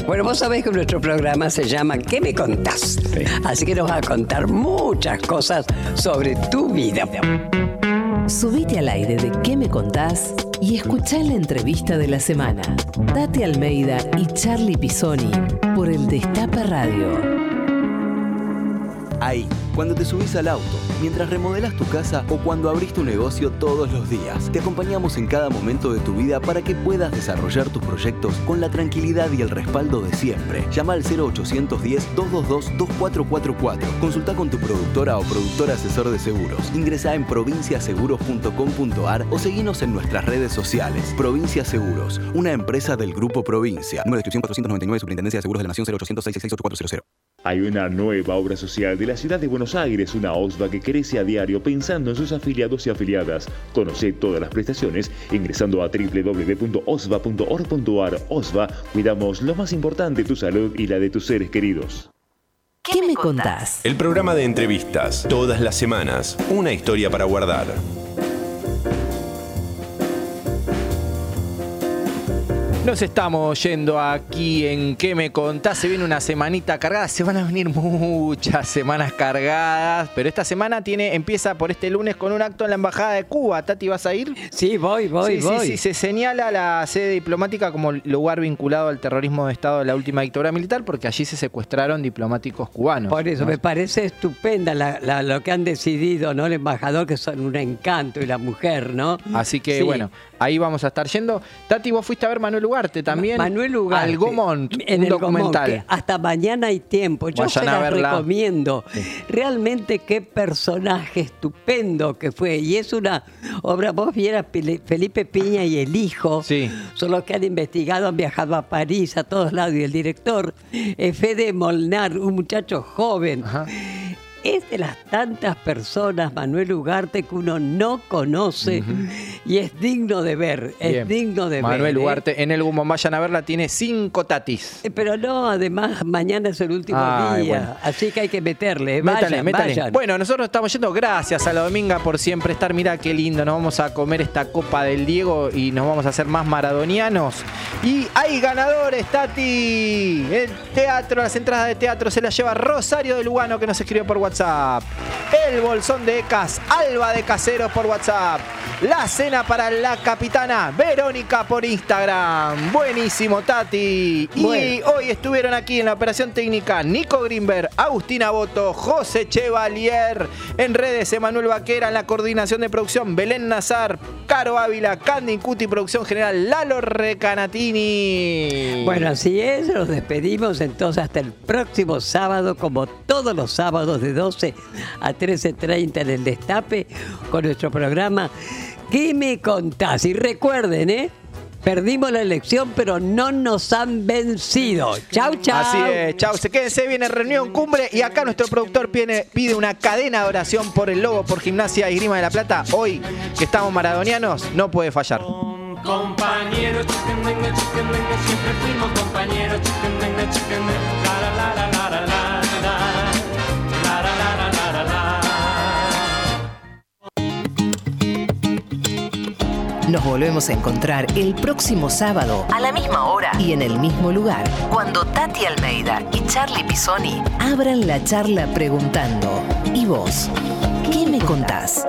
Bueno, vos sabés que nuestro programa se llama ¿Qué me contás? Así que nos va a contar muchas cosas sobre tu vida. Subite al aire de ¿Qué me contás? Y escuchá la entrevista de la semana. Tati Almeida y Charlie Pisoni por el Destape Radio. Ahí, cuando te subís al auto, mientras remodelas tu casa o cuando abrís tu negocio todos los días. Te acompañamos en cada momento de tu vida para que puedas desarrollar tus proyectos con la tranquilidad y el respaldo de siempre. Llama al 0810-222-2444. Consulta con tu productora o productor asesor de seguros. Ingresa en provinciaseguros.com.ar o seguinos en nuestras redes sociales. Provincia Seguros, una empresa del Grupo Provincia. Número de inscripción 499, Superintendencia de Seguros de la Nación 0800 666 Hay una nueva obra social de la ciudad de Buenos Aires, una OSVA que crece a diario pensando en sus afiliados y afiliadas. Conoce todas las prestaciones ingresando a www.osva.org.ar. OSVA, cuidamos lo más importante, tu salud y la de tus seres queridos. ¿Qué me contás? El programa de entrevistas, todas las semanas, una historia para guardar. Nos estamos yendo aquí en ¿Qué me contás? Se viene una semanita cargada, se van a venir muchas semanas cargadas, pero esta semana tiene empieza por este lunes con un acto en la Embajada de Cuba. Tati, ¿vas a ir? Sí, voy, voy, sí, voy. Sí, sí, se señala la sede diplomática como lugar vinculado al terrorismo de Estado de la última dictadura militar porque allí se secuestraron diplomáticos cubanos. Por eso ¿no? me parece estupenda la- la- lo que han decidido, ¿no? El embajador, que son un encanto, y la mujer, ¿no? Así que Sí. bueno, ahí vamos a estar yendo. Tati, vos fuiste a ver Manuel Ugarte también. Manuel Ugarte. Al Gomont, en un el documental. hasta mañana hay tiempo. Yo Vayan se las recomiendo. Realmente qué personaje estupendo que fue. Y es una obra, vos vieras Felipe Piña y el hijo. Son los que han investigado, han viajado a París, a todos lados. Y el director, Fede Molnar, un muchacho joven. Es de las tantas personas, Manuel Ugarte, que uno no conoce y es digno de ver, es Bien. digno de ver. Manuel ¿eh? Ugarte, en el Gumón, vayan a verla, tiene cinco tatis. Eh, Pero no, además mañana es el último Ay, día, bueno. así que hay que meterle. Métale, vayan, métale. vayan. Bueno, nosotros estamos yendo. Gracias a la Dominga por siempre estar. Mirá qué lindo. Nos vamos a comer esta copa del Diego y nos vamos a hacer más maradonianos. Y hay ganadores, Tati. El teatro, las entradas de teatro se las lleva Rosario de Lugano que nos escribió por WhatsApp. El bolsón de Ecas, Alba de Caseros por WhatsApp. La cena para la capitana Verónica por Instagram. Buenísimo, Tati. Y hoy estuvieron aquí en la operación técnica Nico Grimberg, Agustina Boto, José Chevalier, en redes Emanuel Vaquera, en la coordinación de producción Belén Nazar, Caro Ávila, Candy Cuti, producción general Lalo Recanatini. Bueno, así es, nos despedimos entonces hasta el próximo sábado, como todos los sábados de 12 a 13.30 en el Destape con nuestro programa. ¿Qué me contás? Y recuerden, ¿eh? Perdimos la elección, pero no nos han vencido. Chau, chau. Así es, chau. Se quédense, viene reunión, cumbre. Y acá nuestro productor pide, una cadena de oración por el lobo, por Gimnasia y Grima de la Plata. Hoy, que estamos maradonianos, no puede fallar. Compañeros, siempre fuimos compañeros, la, la, la. Nos volvemos a encontrar el próximo sábado a la misma hora y en el mismo lugar, cuando Tati Almeida y Charlie Pisoni abran la charla preguntando, ¿y vos? ¿Qué me contás?